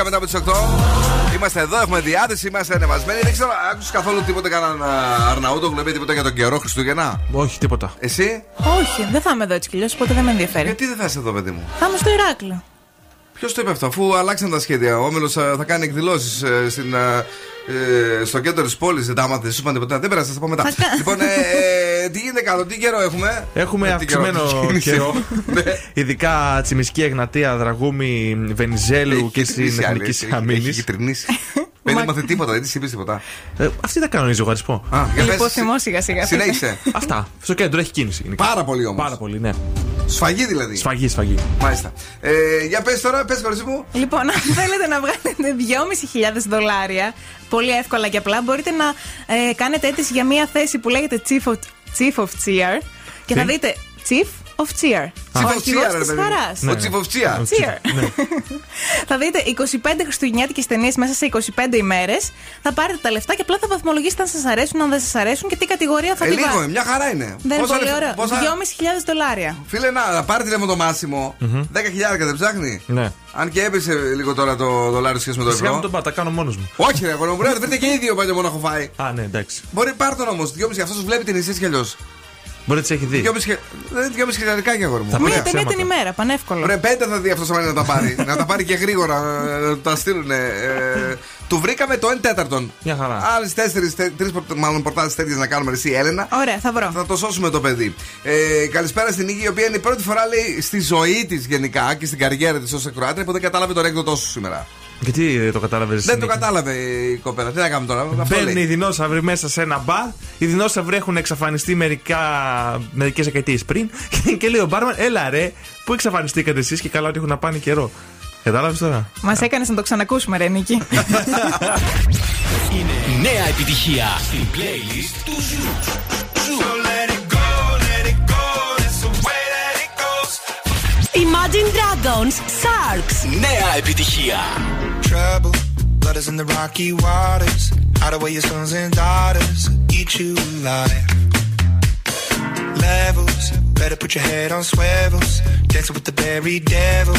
10 μετά από τις 8. Είμαστε εδώ, έχουμε διάθεση, είμαστε ανεβασμένοι. Δεν ξέρω, άκουσες καθόλου τίποτα κανέναν ε, Αρναούτο, βλέπει τίποτα για τον καιρό Χριστούγεννα; Όχι, τίποτα. Εσύ; Όχι, δεν θα είμαι εδώ έτσι κι οπότε δεν με ενδιαφέρει. Γιατί δεν θα είσαι εδώ, παιδί μου; Θα είμαι στο Ηράκλειο. Ποιος το είπε αυτό, αφού αλλάξαν τα σχέδια. Ο Όμιλος ε, θα κάνει εκδηλώσεις ε, στην. Στο κέντρο της πόλης, δεν τα σου είπαν τίποτα. Δεν πέρασε, θα πω μετά. λοιπόν, ε, τι γίνεται κάτω, τι καιρό έχουμε; Έχουμε Ε, τι καιρό, αυξημένο τι κίνηση. καιρό. Ναι. Ειδικά Τσιμισκή, Εγνατία, Δραγούμη, Βενιζέλου και στην Κυτρινήσει άλλη, Εθνική έχει- Αμήνη. Έχει κυτρινήσει. [LAUGHS] Δεν έμαθε τίποτα, δεν της είπες τίποτα. Ε, αυτή τα κανονίζει ο γαρισμό. Α, για πες, Λιποθυμό σιγά σιγά. Συνέχισε. Αυτά. Στο κέντρο έχει κίνηση. γενικά. Πάρα πολύ όμως. Πάρα πολύ, ναι. Σφαγή δηλαδή. Σφαγή, σφαγή. Μάλιστα. Ε, για πες τώρα, πες κορίτσι μου. Λοιπόν, αν [LAUGHS] θέλετε να βγάλετε 2.500 δολάρια, πολύ εύκολα και απλά, μπορείτε να ε, κάνετε αίτηση για μια θέση που λέγεται Chief of, Chief of Cheer και θα Τι? δείτε Chief of Cheer. Ο Chief of αρχηγός Cheer, ρε της παιδί μου. χαράς. Ο Chief of Cheer. Cheer. [LAUGHS] θα δείτε 25 χριστουγεννιάτικες ταινίες μέσα σε 25 ημέρες. Θα πάρετε τα λεφτά και απλά θα βαθμολογήσετε αν σας αρέσουν, αν δεν σας αρέσουν και τι κατηγορία θα Ε, την λίγο, βάλετε. ε, μια χαρά είναι. Δεν είναι Πόσα πολύ λεφ- ωραίο. πόσα- 2.500 δολάρια. Φίλε, να, να πάρει τηλέφωνο το Μάσιμο. 10.000 δεν ψάχνει. Ναι. Αν και έπεσε λίγο τώρα το δολάριο σχέση με το Σιγά μου ευρώ. τον πάω, τα κάνω μόνος μου. Όχι, ρε, αγόρι μου, πρέπει να βρείτε και οι δύο παλιά μόνο έχω φάει. Α, ναι, εντάξει. Μπορεί πάρ τον όμως. Δυόμιση αυτός βλέπει την εσύ κι αλλιώς. Μπορεί να τις έχει δει. Δυόμιση δυόμιση χιλιαρικά κι αγόρι μου. Θα Μία Ωραία. ταινία την ψέματα. ημέρα, πανεύκολο. Ρε, πέντε θα δει αυτό να τα πάρει. να τα πάρει και γρήγορα. ε, Να τα στείλουν. του βρήκαμε το 1 τέταρτον. Μια χαρά. Άλλες τέσσερις, τρεις μάλλον πορτάδες τέτοιες να κάνουμε εσύ, Έλενα. Ωραία, θα βρω. Θα το σώσουμε το παιδί. Ε, καλησπέρα στην Νίκη, η οποία είναι η πρώτη φορά λέει, στη ζωή της γενικά και στην καριέρα της ως ακροάτρια που δεν κατάλαβε το ανέκδοτό σου σήμερα. Γιατί δεν το κατάλαβες. Δεν το κατάλαβε η κοπέλα. Τι να κάνουμε τώρα. Αυτό Μπαίνουν οι λέει. δεινόσαυροι μέσα σε ένα μπαρ. Οι δεινόσαυροι έχουν εξαφανιστεί μερικά... μερικές δεκαετίες πριν. [LAUGHS] και λέει ο μπάρμαν, έλα ρε, πού εξαφανιστήκατε εσείς και καλά ότι έχουν να πάνε καιρό. Κατάλαβες τώρα; Μας έκανες να το ξανακούσουμε, ρε Νίκη. Είναι νέα επιτυχία στην playlist του Zoo. Imagine Dragons Sharks. Νέα επιτυχία. Trouble. Blood is in the rocky waters. Hide away your sons and daughters. Eat you alive. Levels. Better put your head on swivels. Dancing with the very devil.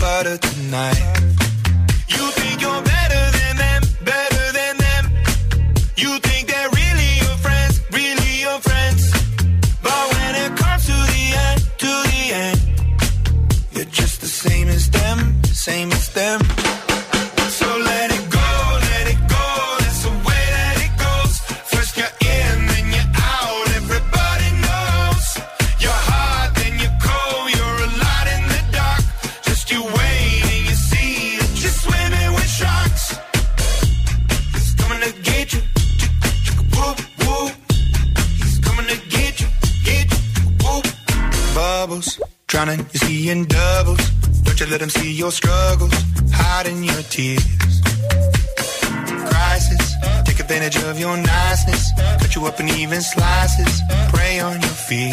Butter tonight. You think you're better than them. Better than them. You think they're really your friends. Really your friends. But when it comes to the end. To the end. You're just the same as them. Same as them. In doubles. Don't you let him see your struggles, hiding your tears. Crisis, take advantage of your niceness. Cut you up in even slices, prey on your fear.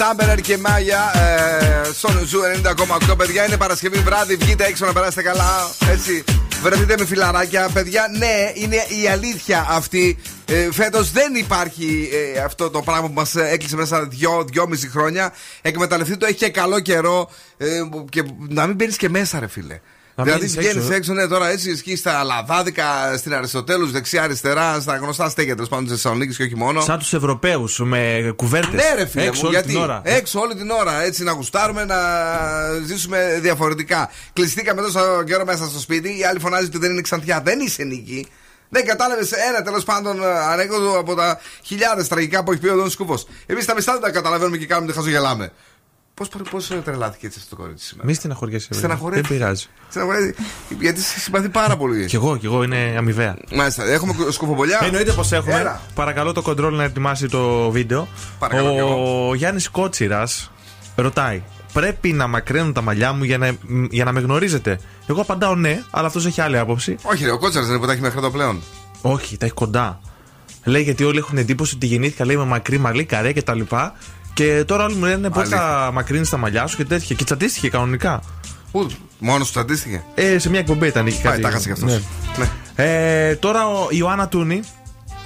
Feel it, The Tamperer και Maya ε, στον Zoo 90,8 παιδιά. Είναι Παρασκευή βράδυ, βγείτε έξω να περάσετε καλά. Έτσι, βρεθείτε με φιλαράκια. Παιδιά, ναι, είναι η αλήθεια αυτή. Ε, Φέτος δεν υπάρχει ε, αυτό το πράγμα που μας έκλεισε μέσα δυο, δυόμιση χρόνια. Εκμεταλλευτείτε το, έχει και καλό καιρό. Ε, και να μην μπαίνεις και μέσα, ρε φίλε. Να δηλαδή μείνεις βγαίνεις έξω, έξω, ε. ναι, τώρα έτσι εκεί στα Λαδάδικα, στην Αριστοτέλους, δεξιά-αριστερά, στα γνωστά στέκια τέλος πάντων τη Θεσσαλονίκη και όχι μόνο. Σαν τους Ευρωπαίους με κουβέρτες. Ναι, ρε φίλε Έξω μου, όλη γιατί την ώρα. έξω όλη την ώρα. Έτσι να γουστάρουμε, να ζήσουμε διαφορετικά. Κλειστήκαμε τόσο καιρό μέσα στο σπίτι. Η άλλη φωνάζει ότι δεν είναι ξανθιά. Δεν είσαι νίκη. Δεν κατάλαβες ένα τέλος πάντων ανέκδοτο από τα χιλιάδες τραγικά που έχει πει ο Δόν Σκούφος. Εμείς τα μισθά δεν τα καταλαβαίνουμε και κάνουμε χαζογελάμε. Πώς πώς τρελάθηκε έτσι αυτό το κορίτσι σήμερα; Μη στεναχωριέσαι. βέβαια. Στεναχωρέθηκε. Δεν πειράζει. Στεναχωρέθηκε. Γιατί σε συμπαθεί πάρα πολύ. Κι εγώ, κι εγώ είναι αμοιβαία. Μάλιστα, έχουμε σκουφομπολιά. Εννοείται πως έχουμε. Έλα. Παρακαλώ το κοντρόλ να ετοιμάσει το βίντεο. Παρακαλώ κι Ο Γιάννης Κότσιρας ρωτάει. Πρέπει να μακραίνουν τα μαλλιά μου για να, για να με γνωρίζετε; Εγώ απαντάω ναι, αλλά αυτός έχει άλλη άποψη. Όχι, ρε, ο Κότσαρα δεν είναι που τα έχει μέχρι εδώ πλέον. Όχι, τα έχει κοντά. Λέει γιατί όλοι έχουν εντύπωση ότι γεννήθηκα λέει με μακρύ μαλλί, καρέ και τα λοιπά. Και τώρα όλοι μου λένε πώς θα μακρύνεις τα μαλλιά σου και τέτοια. Και τσατίστηκε κανονικά. Πού, μόνος σου τσατίστηκε; Ε, σε μια εκπομπή ήταν. Είχε Πάει, κάτι. τα χάσε κι αυτός. Ναι. Ε, τώρα ο η Ιωάννα Τούνη.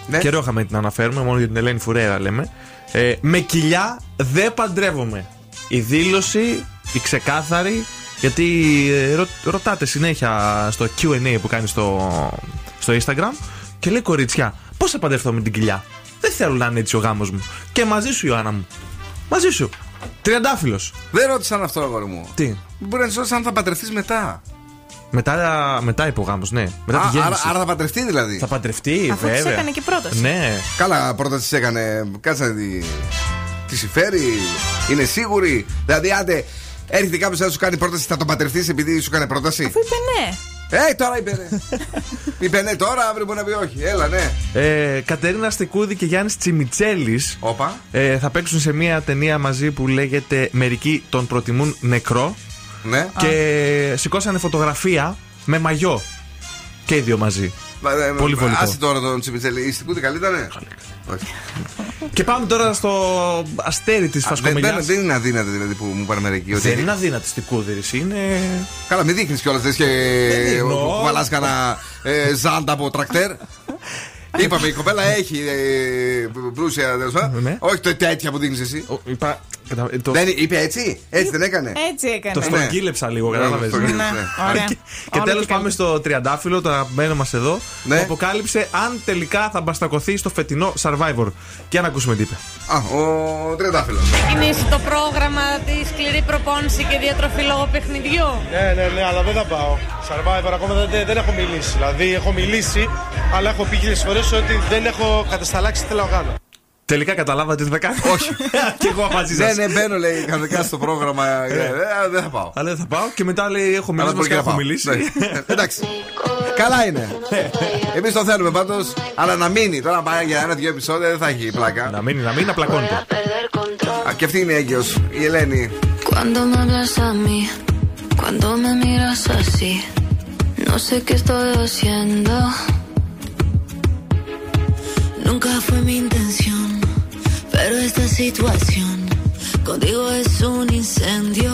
Ναι. Καιρό είχαμε να την αναφέρουμε, μόνο για την Ελένη Φουρέρα λέμε. Ε, με κοιλιά δεν παντρεύομαι. Η δήλωση, η ξεκάθαρη, γιατί ε, ρω- ρωτάτε συνέχεια στο QA που κάνει στο, στο Instagram και λέει κοριτσιά, πώς θα παντρευτώ με την κοιλιά; Δεν θέλω να είναι έτσι ο γάμος μου. Και μαζί σου, Ιωάννα μου. Μαζί σου. Τριαντάφυλλος. Δεν ρώτησαν αυτό, αγόρι μου. Τι; Μπορεί να σου αν θα παντρευτείς μετά. Μετά, μετά υπογάμος, ναι. Μετά Α, τη γέννηση. άρα, άρα θα παντρευτεί δηλαδή. Θα παντρευτεί, Αφού της βέβαια. έκανε και πρόταση. Ναι. Καλά, πρώτα της έκανε. Κάτσε να τη. Τη συμφέρει, είναι σίγουρη. Δηλαδή, άντε, έρχεται κάποιος να σου κάνει πρόταση, θα τον παντρευτείς επειδή σου κάνει πρόταση; Αφού είπε ναι. Ε, τώρα είπε ναι. [LAUGHS] είπε ναι, τώρα αύριο μπορεί να πει όχι. Έλα, ναι. Ε, Κατερίνα Στεκούδη και Γιάννης Τσιμιτσέλης Όπα. ε, θα παίξουν σε μια ταινία μαζί που λέγεται Μερικοί τον προτιμούν νεκρό. Ναι. Και σηκώσανε φωτογραφία με μαγιό. Και οι δύο μαζί. Πολύ βολικό. Άσε τώρα τον Τσιμπιτσέλη. Η Στικούτη καλή ήταν. Όχι. Και πάμε τώρα στο αστέρι της Α, δεν, Φασκομιλιά. δεν, δεν είναι αδύνατη δηλαδή που μου πάνε μερικοί. ότι- Δεν είναι αδύνατη στην κούδηρη. Είναι. Καλά, μην δείχνεις κιόλας και δείχνω. που κουβαλά κανένα ε, ζάντα από τρακτέρ. Είπαμε, η κοπέλα έχει ε, πλούσια τέλος πάντων. Ναι. Όχι το τέτοια που δείχνει εσύ. Ο- Είπα. κατα- το- Δεν είπε έτσι, έτσι δεν έκανε. Έτσι έκανε. Το Ναι. στρογγύλεψα λίγο, Ναι, κατάλαβες. το στρογγύλεψε, Ναι, ναι. ωραία. Και, και Όλο τέλο και πάμε στο τριαντάφυλλο, το αγαπημένο μας εδώ. Ναι. Που αποκάλυψε αν τελικά θα μπαστακωθεί στο φετινό survivor. Και αν ακούσουμε τι είπε. Α, ο Τριαντάφυλλος. ξεκινήσει το πρόγραμμα της σκληρή προπόνηση και διατροφή λόγω παιχνιδιού. Ναι, ναι, ναι, αλλά δεν θα πάω. Survivor ακόμα δεν, δεν, δεν έχω μιλήσει. Δηλαδή έχω μιλήσει, αλλά έχω πει χίλιε φορές ότι δεν έχω κατασταλάξει τι θέλω να κάνω. Τελικά καταλάβατε τι θα κάνω. Όχι. [LAUGHS] και εγώ μαζί σα. Ναι, ναι, μπαίνω λέει κανονικά στο πρόγραμμα. ε, ε, Δεν θα πάω. Αλλά δεν θα πάω και μετά λέει: Έχω μιλήσει Αλλά μπορεί και και να έχω πάω. μιλήσει. Ναι. Εντάξει. [LAUGHS] Καλά είναι. Εμείς το θέλουμε πάντως. Αλλά να μείνει. Τώρα πάει για ένα-δυο επεισόδια δεν θα έχει πλάκα. Να μείνει, να μείνει, να πλακώνεται. Α, και αυτή είναι η έγκυος, η Ελένη. Cuando me hablas a mí, cuando me miras así, no sé qué estoy haciendo. Nunca fue mi intención, pero esta situación contigo es un incendio.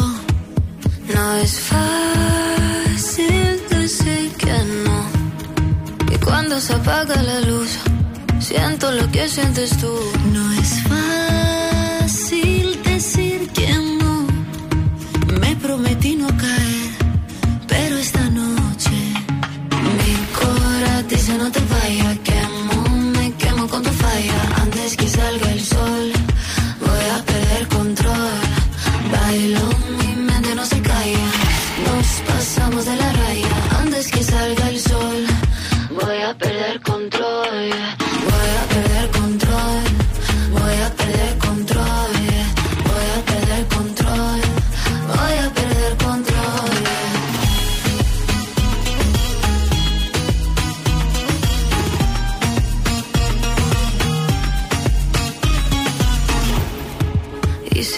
No es fácil decir que no. Y cuando se apaga la luz, siento lo que sientes tú. No es fácil decir que no. Me prometí no caer, pero esta noche mi corazón no te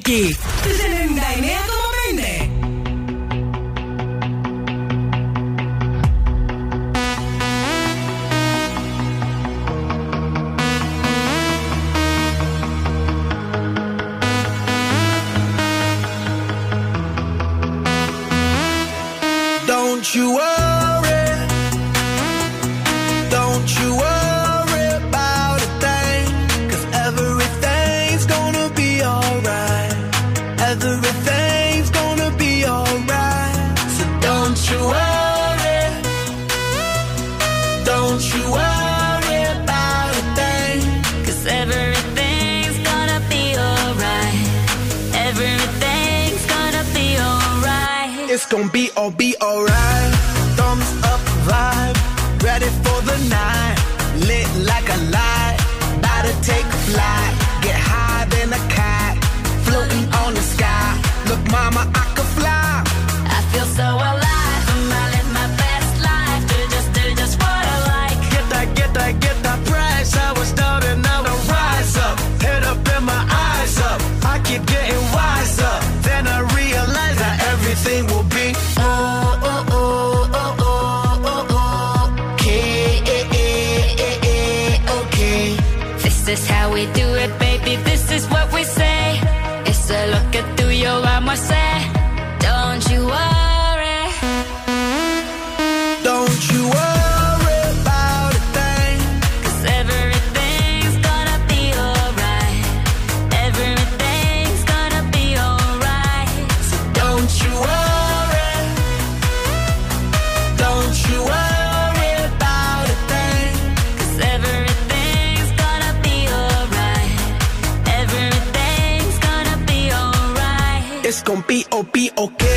compliqué. con P.O.P. o qué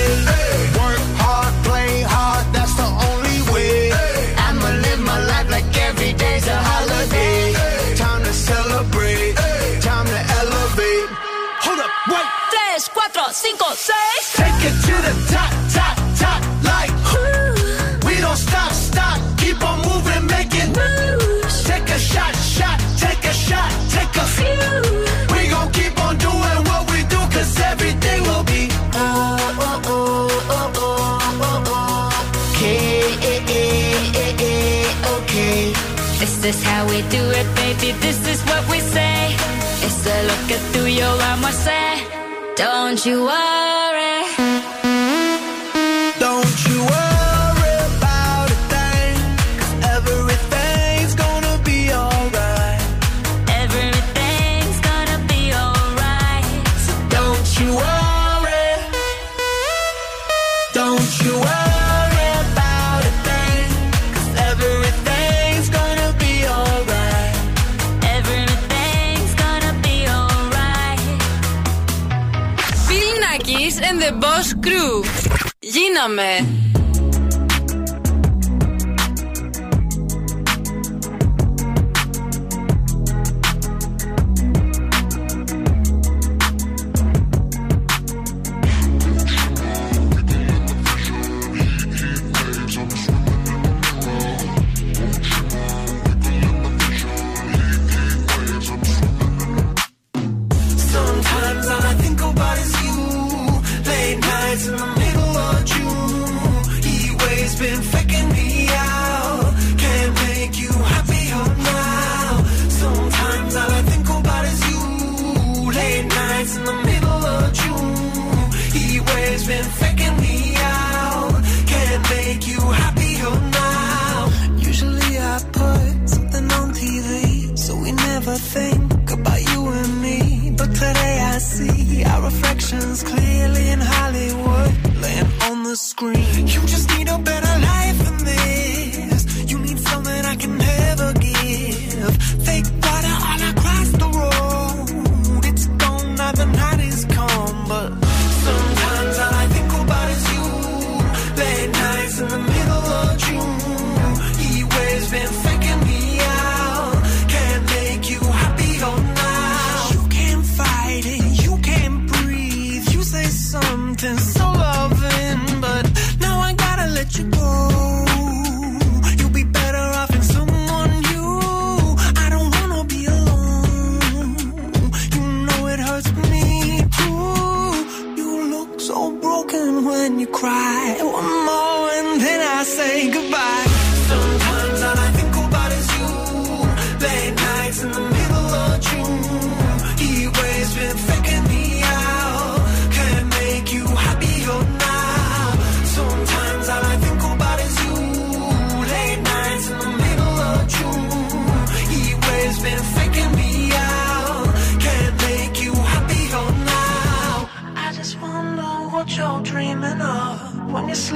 baby, this is what we say. It's the look at through your arm, I say, don't you worry. Man.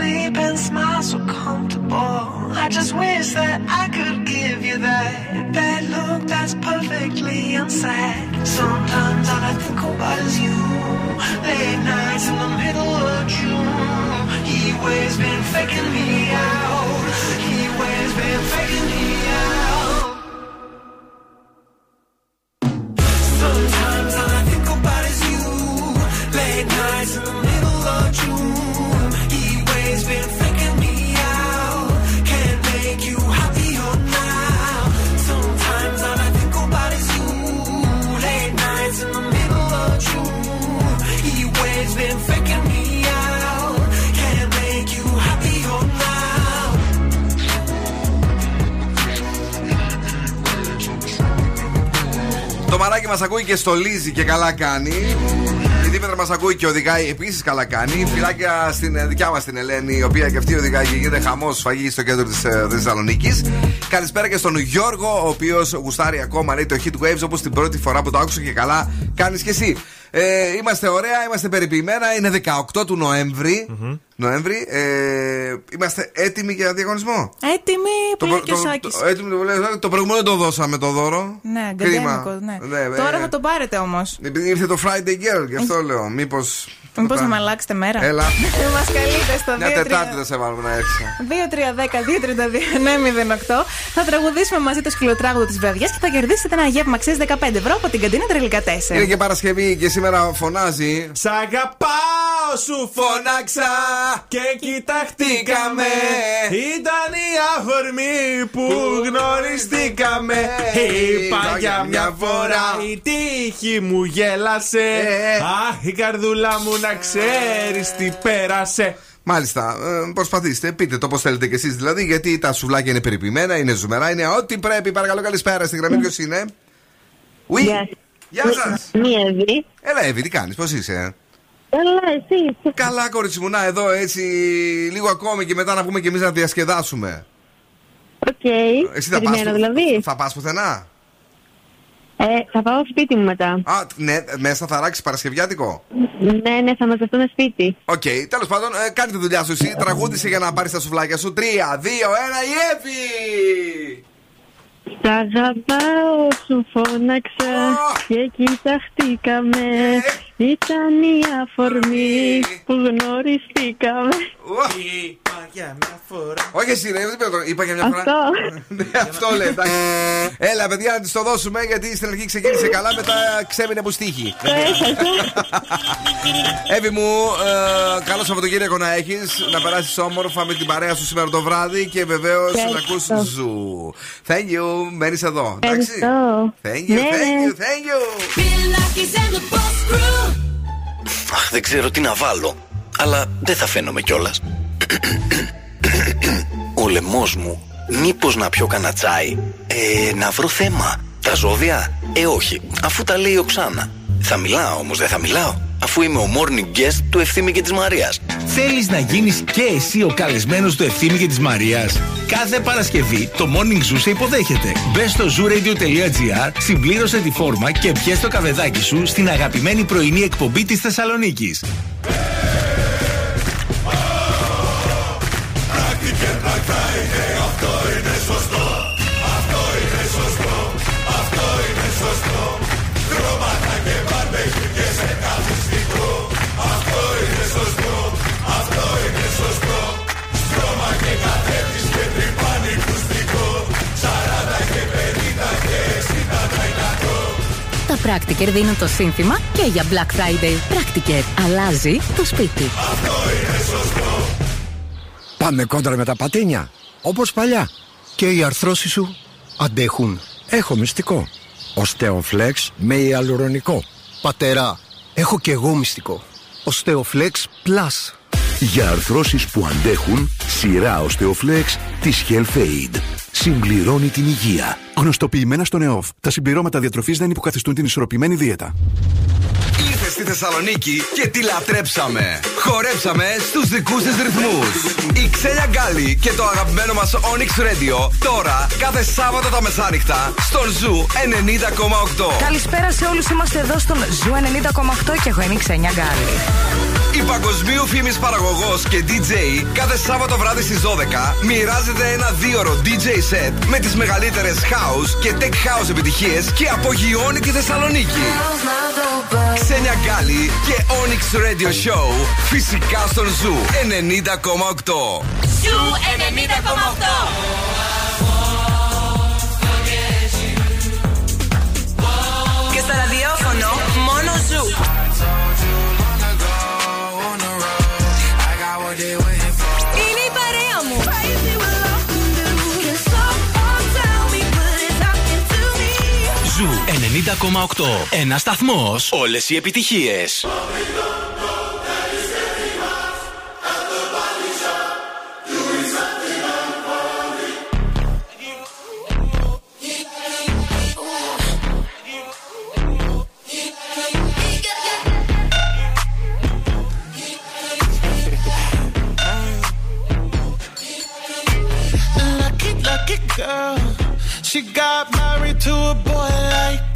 Sleep and smile so comfortable. I just wish that I could give you that that look that's perfectly unsaid. Sometimes all I think about is you. Late nights in the middle of June. He waves been faking me out. He waves been faking me ακούει και στολίζει και καλά κάνει. Η Δήμητρα μας ακούει και οδηγάει επίσης καλά κάνει. Φιλάκια στην ε, δικιά μας την Ελένη, η οποία και αυτή οδηγάει και γίνεται χαμός σφαγή στο κέντρο της Θεσσαλονίκης. Καλησπέρα και στον Γιώργο, ο οποίος γουστάρει ακόμα λέει το Hit Waves όπως την πρώτη φορά που το άκουσα και καλά κάνεις και εσύ. Ε, είμαστε ωραία, είμαστε περιποιημένα. Είναι 18 του νοεμβρη Νοέμβρη. Ε, είμαστε έτοιμοι για διαγωνισμό; Έτοιμοι που είναι προ- και ο Σάκης. το, έτοιμοι, το, λέω, το προηγούμενο το δώσαμε το δώρο. Ναι, Κρίμα. γκαντέμικο, ναι. Ναι, Τώρα ε, θα το πάρετε όμως. Επειδή ήρθε το Friday Girl, γι' αυτό λέω. Μήπω. Μήπω να με αλλάξετε μέρα. Έλα. Μας καλείτε στο Μια 2 Τετάρτη θα σε βάλουμε να έρθεις. 2-3-10-2-32-9-08. Θα τραγουδήσουμε μαζί το σκυλοτράγουδο της βραδιά και θα κερδίσετε ένα γεύμα αξία 15 ευρώ από την καντίνα Τρελικά 4. Είναι και Παρασκευή και σήμερα φωνάζει. Σ' αγαπάω σου φώναξα και κοιταχτήκαμε Ήταν η αφορμή που γνωριστήκαμε Είπα για μια φορά η τύχη μου γέλασε Αχ η καρδούλα μου να ξέρεις τι πέρασε Μάλιστα, ε, προσπαθήστε, πείτε το πώς θέλετε κι εσείς δηλαδή, γιατί τα σουβλάκια είναι περιποιημένα, είναι ζουμερά, είναι ό,τι πρέπει. Παρακαλώ, καλησπέρα. Στη γραμμή ποιος είναι; Oui. Γεια Γεια σας. Μία Εύη. Έλα, Εύη, τι κάνεις, πώς είσαι; Καλά, εσύ. Καλά, κορίτσι μου, να εδώ έτσι λίγο ακόμη και μετά να βγούμε κι εμείς να διασκεδάσουμε. Οκ. Εσύ θα πας, Περιμένω δηλαδή. θα πας πουθενά; Ε, θα πάω σπίτι μου μετά. Α, ναι, μέσα θα ράξεις Παρασκευιάτικο; Ναι, ναι, θα μαζευτούμε σπίτι. Οκ, τέλος πάντων, ε, κάνε τη δουλειά σου εσύ. Τραγούδισε για να πάρεις τα σουβλάκια σου. 3, 2, 1, η Εύη! Σ' αγαπάω, σου φώναξα και κοιταχτήκαμε. Ήταν η αφορμή που γνωριστήκαμε. Είπα για μια φορά Όχι εσύ, ρε, δεν πρέπει να το- είπα για μια φορά. Αυτό. Ναι, αυτό λέει, εντάξει. Έλα, παιδιά, να τη το δώσουμε γιατί στην αρχή ξεκίνησε καλά, μετά ξέμεινε που στίχη. Εύη μου, ε, καλό Σαββατοκύριακο να έχεις, να περάσεις όμορφα με την παρέα σου σήμερα το βράδυ και βεβαίως να Ευχαριστώ. ακούς ζου. Thank you, μένεις εδώ. Εντάξει. Ευχαριστώ. Thank you, Ναι, thank ναι. you, thank you. Αχ, δεν ξέρω τι να βάλω. Αλλά δεν θα φαίνομαι κιόλας. Ο λαιμός μου. Μήπως να πιω κανένα τσάι; Ε, να βρω θέμα. Τα ζώδια; Ε, όχι. Αφού τα λέει ο Ξάνα. Θα μιλάω όμως, δεν θα μιλάω. Αφού είμαι ο morning guest του Ευθύμη και της Μαρίας. Θέλεις να γίνεις και εσύ ο καλεσμένος του Ευθύμη και της Μαρίας; Κάθε Παρασκευή το Morning Zoo σε υποδέχεται. Μπε στο zooradio.gr, συμπλήρωσε τη φόρμα και πιες το καβεδάκι σου στην αγαπημένη πρωινή εκπομπή της Θεσσαλονίκης. Αυτό είναι σωστό. Αυτό είναι σωστό. Αυτό είναι σωστό. Χρώματα και μπαρμπέκι και σε καθιστικό. Αυτό είναι σωστό. Αυτό είναι σωστό. Στρώμα και καθέτης και τρυπάνι κουστικό. 40 και 50 και 60 Τα Practiker δίνουν το σύνθημα και για Black Friday. Practiker. Αλλάζει το σπίτι. Αυτό είναι σωστό. Πάμε κόντρα με τα πατίνια. Όπως παλιά. Και οι αρθρώσεις σου αντέχουν. Έχω μυστικό. Οστεοφλέξ με ιαλουρονικό. Πατέρα, έχω και εγώ μυστικό. Osteoflex Plus. Για αρθρώσεις που αντέχουν, σειρά Osteoflex της Health Aid. Συμπληρώνει την υγεία. Γνωστοποιημένα στον ΕΟΦ. Τα συμπληρώματα διατροφής δεν υποκαθιστούν την ισορροπημένη δίαιτα. Ήρθε στη Θεσσαλονίκη και τη λατρέψαμε. Χορέψαμε στους δικούς της ρυθμούς. Η Ξένια Γκάλη και το αγαπημένο μας Onyx Radio τώρα κάθε Σάββατο τα μεσάνυχτα στον Zoo 90,8. Καλησπέρα σε όλους, είμαστε εδώ στον Zoo 90,8 και εγώ είμαι η Ξένια Γκάλη. Η παγκοσμίου φήμης παραγωγός και DJ κάθε Σάββατο βράδυ στις 12 μοιράζεται ένα δίωρο DJ set με τις μεγαλύτερες house και tech house επιτυχίες και απογειώνει τη Θεσσαλονίκη. Ξένια Γκάλη και Onyx Radio Show φυσικά στον Ζου 90,8. Ζου 90,8. 90,8. Ένα σταθμό. Όλε οι επιτυχίε. Lucky, lucky girl. She got married to a boy like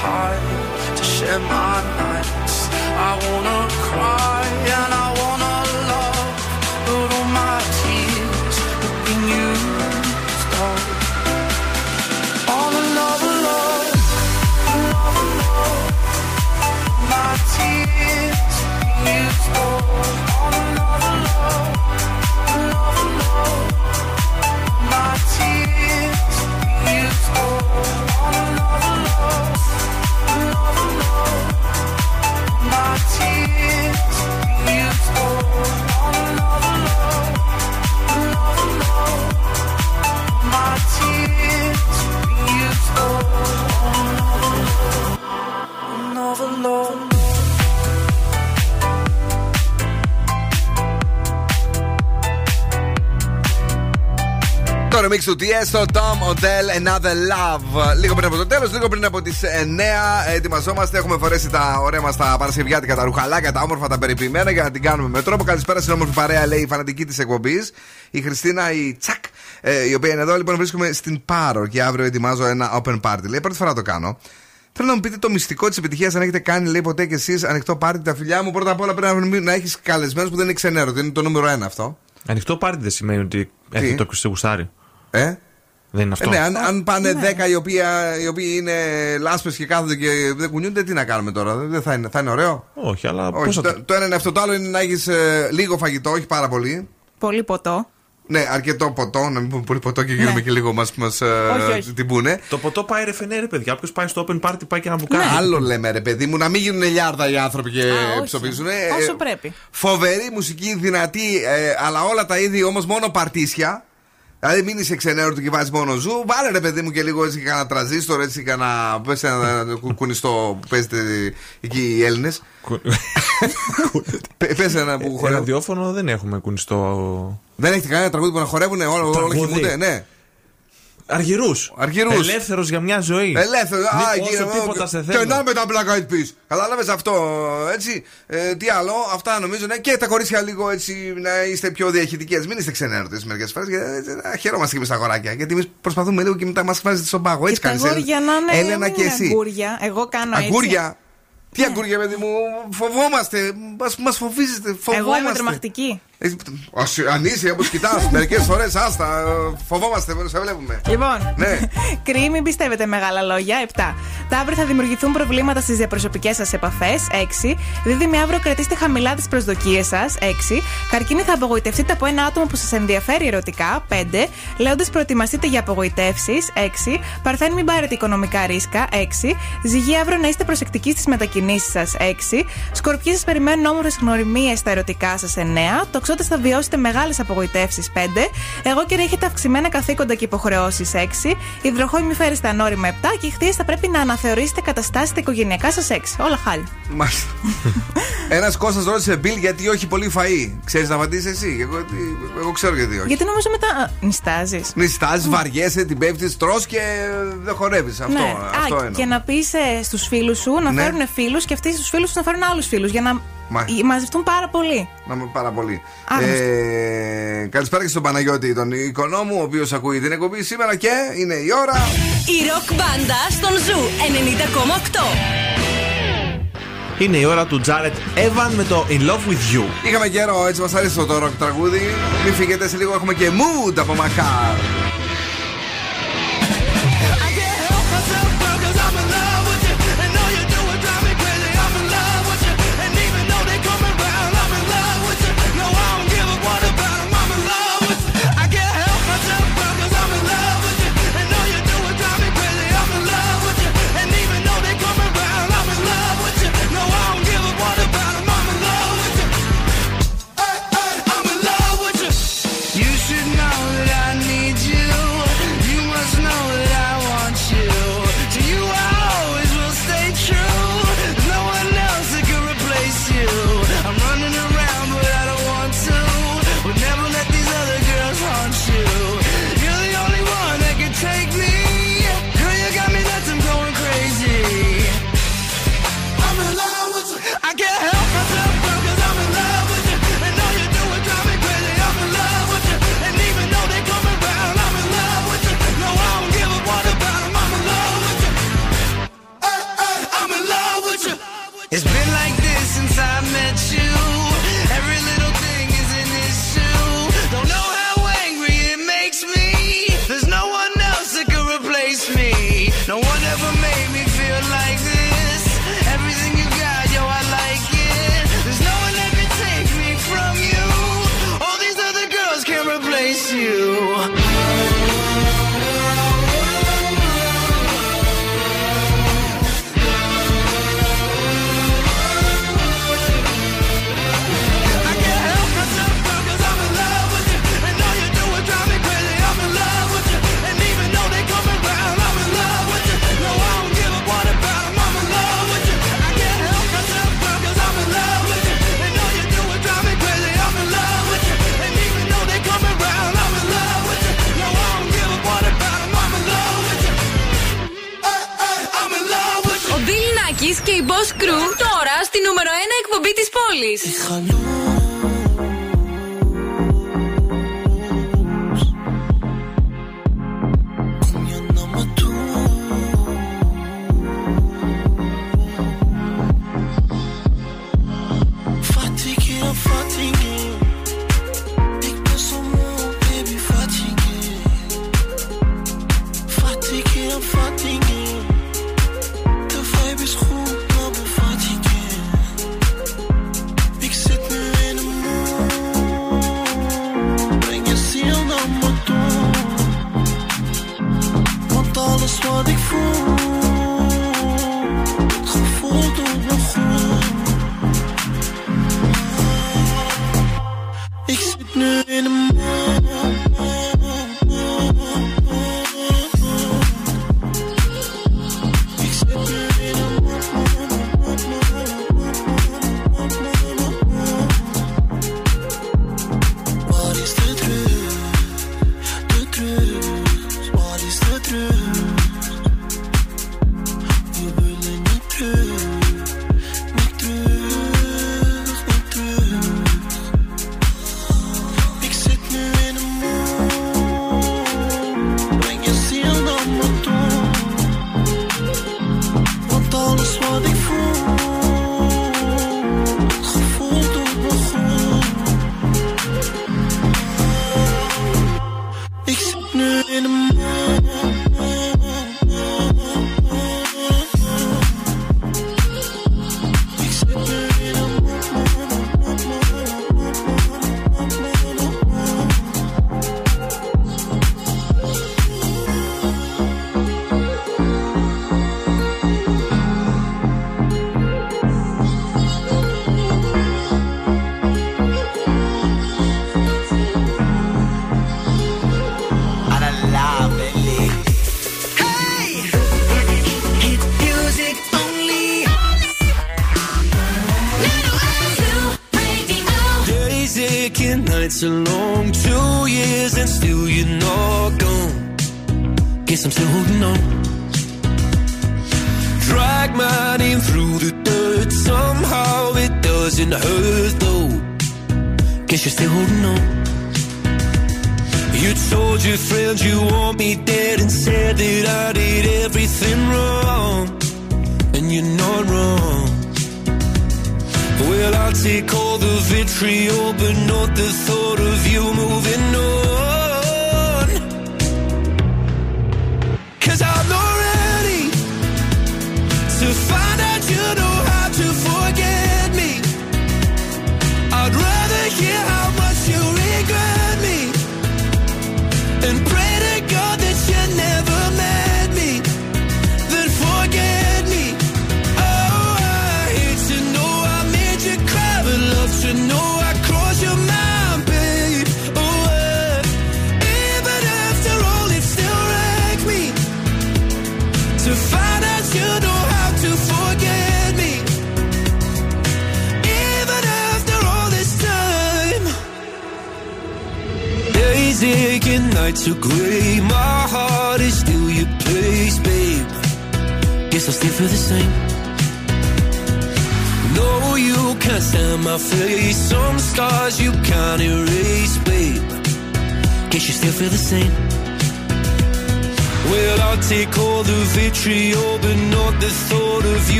to share my nights. I wanna cry and I Το remix του Tiesto, Tom Odell, Another Love. Λίγο πριν από το τέλος, λίγο πριν από τις 9, ετοιμαζόμαστε. Έχουμε φορέσει τα ωραία μας τα παρασκευιάτικα, τα ρουχαλάκια, τα όμορφα, τα περιποιημένα για να την κάνουμε με τρόπο. Καλησπέρα στην όμορφη παρέα, λέει η φανατική της εκπομπής. Η Χριστίνα, η Τσακ, ε, η οποία είναι εδώ. Λοιπόν, βρίσκομαι στην Πάρο και αύριο ετοιμάζω ένα open party. Λέει, πρώτη φορά το κάνω. Θέλω να μου πείτε το μυστικό της επιτυχίας, αν έχετε κάνει, λέει ποτέ και εσείς ανοιχτό πάρτι τα φιλιά μου. Πρώτα απ' όλα πρέπει να, να έχεις καλεσμένους που δεν είναι ξενέρωτοι. Είναι το νούμερο ένα αυτό. Ανοιχτό πάρτι δεν σημαίνει ότι έχει το σε γουστάρι. Ε; Δεν είναι αυτό. Ε, ναι, αν, αν πάνε 10 οι οποίοι, οι οποίοι είναι λάσπες και κάθονται και δεν κουνιούνται, τι να κάνουμε τώρα. Δεν θα είναι, θα είναι ωραίο; Όχι, αλλά Όχι, πώς θα το, το ένα είναι αυτό. Το άλλο είναι να έχεις λίγο φαγητό, όχι πάρα πολύ. Πολύ ποτό. Ναι, αρκετό ποτό, να μην πούμε πολύ ποτό και γίνουμε Ναι. και λίγο μας μας, ε, Όχι, όχι. την πούνε. Το ποτό πάει ρε φενέ, ρε παιδιά. Όποιος πάει στο open party πάει και ένα μπουκάλι. Άλλο λέμε ρε παιδί μου, να μην γίνουν λιάρδα οι άνθρωποι και Α, όχι. ψοφίζουν. Όσο πρέπει. Φοβερή μουσική, δυνατή, ε, αλλά όλα τα είδη όμως μόνο παρτίσια. Δηλαδή μην είσαι ξενέρωτο και βάζεις μόνο ζου. Βάλε ρε παιδί μου και λίγο έτσι κανένα τραζίστορ, έτσι κανένα. Πες ένα κου- κουνιστό που παίζετε εκεί οι Έλληνες. [LAUGHS] Πε ένα που Ε, χορεύουν. ραδιόφωνο δεν έχουμε κουνιστό. Δεν έχετε κανένα τραγούδι που να χορεύουν όλα, όλα Τραγούδι. χυμούνται, ναι. Αργυρούς. Αργυρούς. Ελεύθερος για μια ζωή. Ελεύθερος. Α, Μη κύριε όσο μου, τίποτα σε Και θέλω. να με τα Black Eyed Peas. Κατάλαβε αυτό, έτσι. Ε, τι άλλο, αυτά νομίζω. Ναι. Και τα κορίτσια λίγο έτσι να είστε πιο διαχειτικέ. Μην είστε ξενέρωτες μερικές φορές. Γιατί ε, χαιρόμαστε και εμείς τα αγοράκια. Γιατί εμείς προσπαθούμε λίγο και μετά μας βάζετε στον πάγο. Έτσι Τα κάνει. αγόρια να είναι. Έλενα μην και είναι εσύ. Αγκούρια. Εγώ κάνω έτσι. Αγκούρια; Τι αγκούρια, παιδί μου, φοβόμαστε. Μας φοβίζετε, φοβόμαστε. Εγώ είμαι τρομακτική. Ε, ως- Αν είσαι όπως κοιτάς, [LAUGHS] μερικές φορές άστα. ε, Φοβόμαστε, σε βλέπουμε. Λοιπόν, Ναι. [LAUGHS] κρύοι, μην πιστεύετε μεγάλα λόγια. 7. Ταύροι θα δημιουργηθούν προβλήματα στις διαπροσωπικές σας επαφές. 6. Δίδυμοι αύριο κρατήστε χαμηλά τις προσδοκίες σας. 6. Καρκίνοι θα απογοητευτείτε από ένα άτομο που σας ενδιαφέρει ερωτικά. 5. Λέοντες προετοιμαστείτε για απογοητεύσεις. 6. Παρθένοι μην πάρετε οικονομικά ρίσκα. 6. Ζυγοί αύριο να είστε προσεκτικοί στις μετακινήσεις σας. 6. Σκορπιοί σας περιμένουν όμορφες γνωριμίες στα ερωτικά σας. 9. Τοξότε θα βιώσετε μεγάλες απογοητεύσεις 5. Εγώ και έχετε αυξημένα καθήκοντα και υποχρεώσεις 6. Υδροχόη μη φέρεστε ανώρημα 7. Και ηχθείε θα πρέπει να αναθεωρήσετε καταστάσεις τα οικογενειακά σας 6. Όλα χάλια. Μάλιστα. [LAUGHS] Ένας Κώστας ρώτησε Μπιλ γιατί όχι πολύ φαΐ. Ξέρεις να απαντήσεις εσύ; Εγώ, τι- εγώ ξέρω γιατί όχι. Γιατί νομίζω μετά. Νιστάζεις. Νιστάζεις, βαριέσαι, την πέφτεις, τρώ και δεν χορεύεις. Αυτό, ναι. αυτό Α, εννοώ. και να πεις στους φίλους σου να Ναι. φέρουν φίλους και αυτοί στους φίλους του να φέρουν άλλους φίλους. Για να Μα- μαζευτούν πάρα πολύ. Να είμαι πάρα πολύ. Άγνωστο. Ε, καλησπέρα και στον Παναγιώτη, τον εικονό μου, ο οποίος ακούει την εκπομπή σήμερα και είναι η ώρα. Η ροκ μπάντα στον Zoo 90,8. Είναι η ώρα του Jared Evan με το In Love with You. Είχαμε καιρό, έτσι μας άρεσε το rock τραγούδι. Μην φύγετε, σε λίγο έχουμε και mood από Μακάρ. Εκπομπή της πόλης.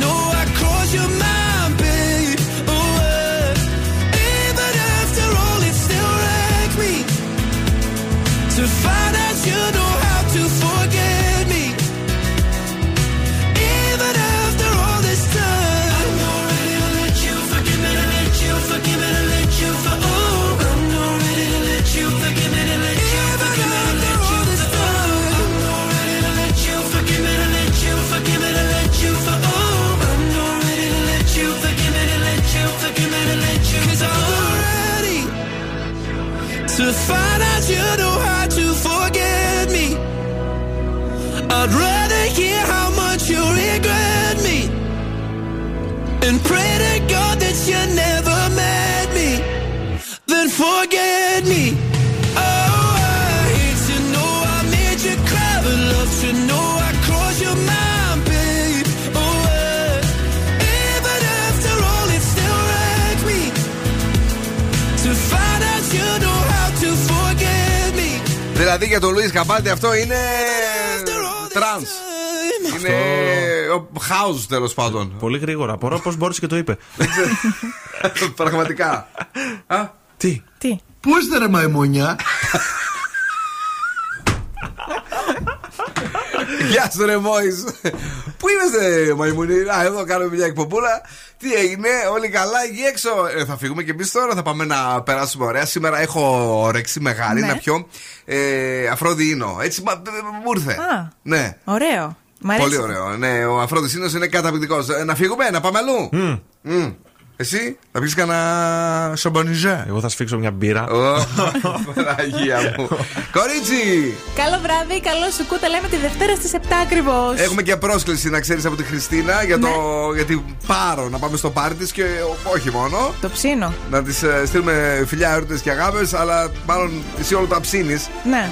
know I caused you my how much you regret me and pray to God that you never met me. Then forget me. Oh, I hate to know I made you cry, but love to know I crossed your mind, babe. Oh, uh, even after all, it still wrecked me to find out you know how to forget me. Δηλαδή για τον Λουί Καπάλτη αυτό είναι. Τρανς. Είναι. House τέλος πάντων. Πολύ γρήγορα. Απορώ πώς μπόρεσε και το είπε. Πραγματικά. Τι; Τι; Πού είστε ρε μαϊμούνια; Γεια σου, ρε Μόης. Πού είμαστε, Μαϊμουνί. Α, εδώ κάνουμε μια εκπομπούλα. Τι έγινε, όλοι καλά εκεί έξω. Ε, θα φύγουμε και εμείς τώρα, θα πάμε να περάσουμε ωραία. Σήμερα έχω όρεξη μεγάλη Ναι. να πιω ε, αφρόδιινο. Έτσι μα- μου ήρθε. Α. Ναι. Ωραίο. Μ' αρέσει. Πολύ ωραίο. Ναι, ο αφρόδιινο είναι καταπληκτικός. Ε, να φύγουμε, να πάμε αλλού. Μμ. Εσύ θα πεις κανένα σομπονιζέ. Εγώ θα σφίξω μια μπύρα. Παναγία μου. [LAUGHS] Κορίτσι! Καλό βράδυ, καλό σου κούτα. Λέμε τη Δευτέρα στις 7 ακριβώς. Έχουμε και πρόσκληση να ξέρεις από τη Χριστίνα για, το, Ναι. για την Πάρο να πάμε στο πάρτι της και ο- όχι μόνο. Το ψήνω. Να της στείλουμε φιλιά, έρωτε και αγάπες, αλλά μάλλον εσύ όλο τα ψήνεις. Ναι.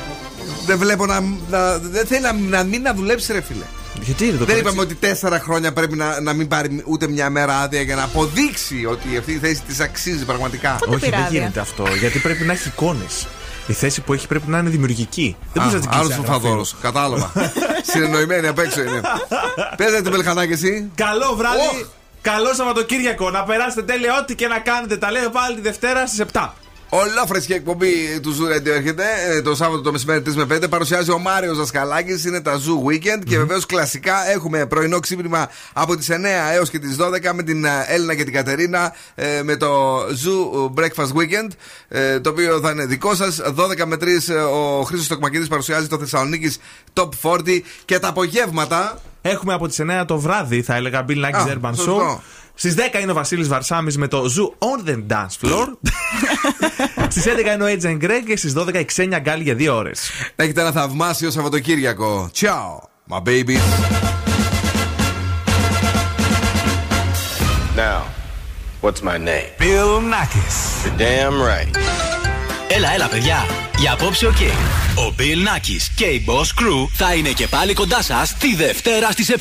Δεν βλέπω να, να- Δεν θέλει να, να μην να δουλέψει, ρε φίλε. Γιατί είναι το Δεν κορίτσι; είπαμε ότι τέσσερα χρόνια πρέπει να, να μην πάρει ούτε μια μέρα άδεια για να αποδείξει ότι αυτή η θέση της αξίζει πραγματικά. Όχι, δεν γίνεται αυτό. Γιατί πρέπει να έχει εικόνες. Η θέση που έχει πρέπει να είναι δημιουργική. Δεν μπορείς να την Άλλος κλείσει ο Φαδόρο. Κατάλαβα. [LAUGHS] Συνεννοημένοι απ' έξω είναι. Παίζετε την Πελχανάκη εσύ. Καλό βράδυ. Οχ. Καλό Σαββατοκύριακο. Να περάσετε τέλεια ό,τι και να κάνετε. Τα λέω πάλι τη Δευτέρα στις 7. Ολόφρεσκη εκπομπή του Zoo Radio έρχεται ε, το Σάββατο το μεσημέρι 3 με 5. Παρουσιάζει ο Μάριος Δασκαλάκης. Είναι τα Zoo Weekend. Και βεβαίως κλασικά έχουμε πρωινό ξύπνημα από τις 9 έως και τις 12 με την ε, Έλληνα και την Κατερίνα ε, με το Zoo Breakfast Weekend. ε, Το οποίο θα είναι δικό σας. 12 με 3 ε, ο Χρήστος Τοκμακίδη παρουσιάζει το Θεσσαλονίκης Top 40. Και τα απογεύματα. Έχουμε από τις 9 το βράδυ, θα έλεγα, Bill Α, Nack's Urban σωστό. Show. Στις 10 είναι ο Βασίλης Βαρσάμι με το Zoo on the Dance Floor. [LAUGHS] Στις 11 είναι ο Agent Greg και στις 12 η Ξένια Γκάλ για 2 ώρες. Να έχετε ένα θαυμάσιο Σαββατοκύριακο. Ciao, my baby. Now, what's my name? Bill Nakis. You're damn right. Έλα, έλα, παιδιά. Για απόψε, οκ. Ο Bill Nakis και η Boss Crew θα είναι και πάλι κοντά σας τη Δευτέρα στις 7.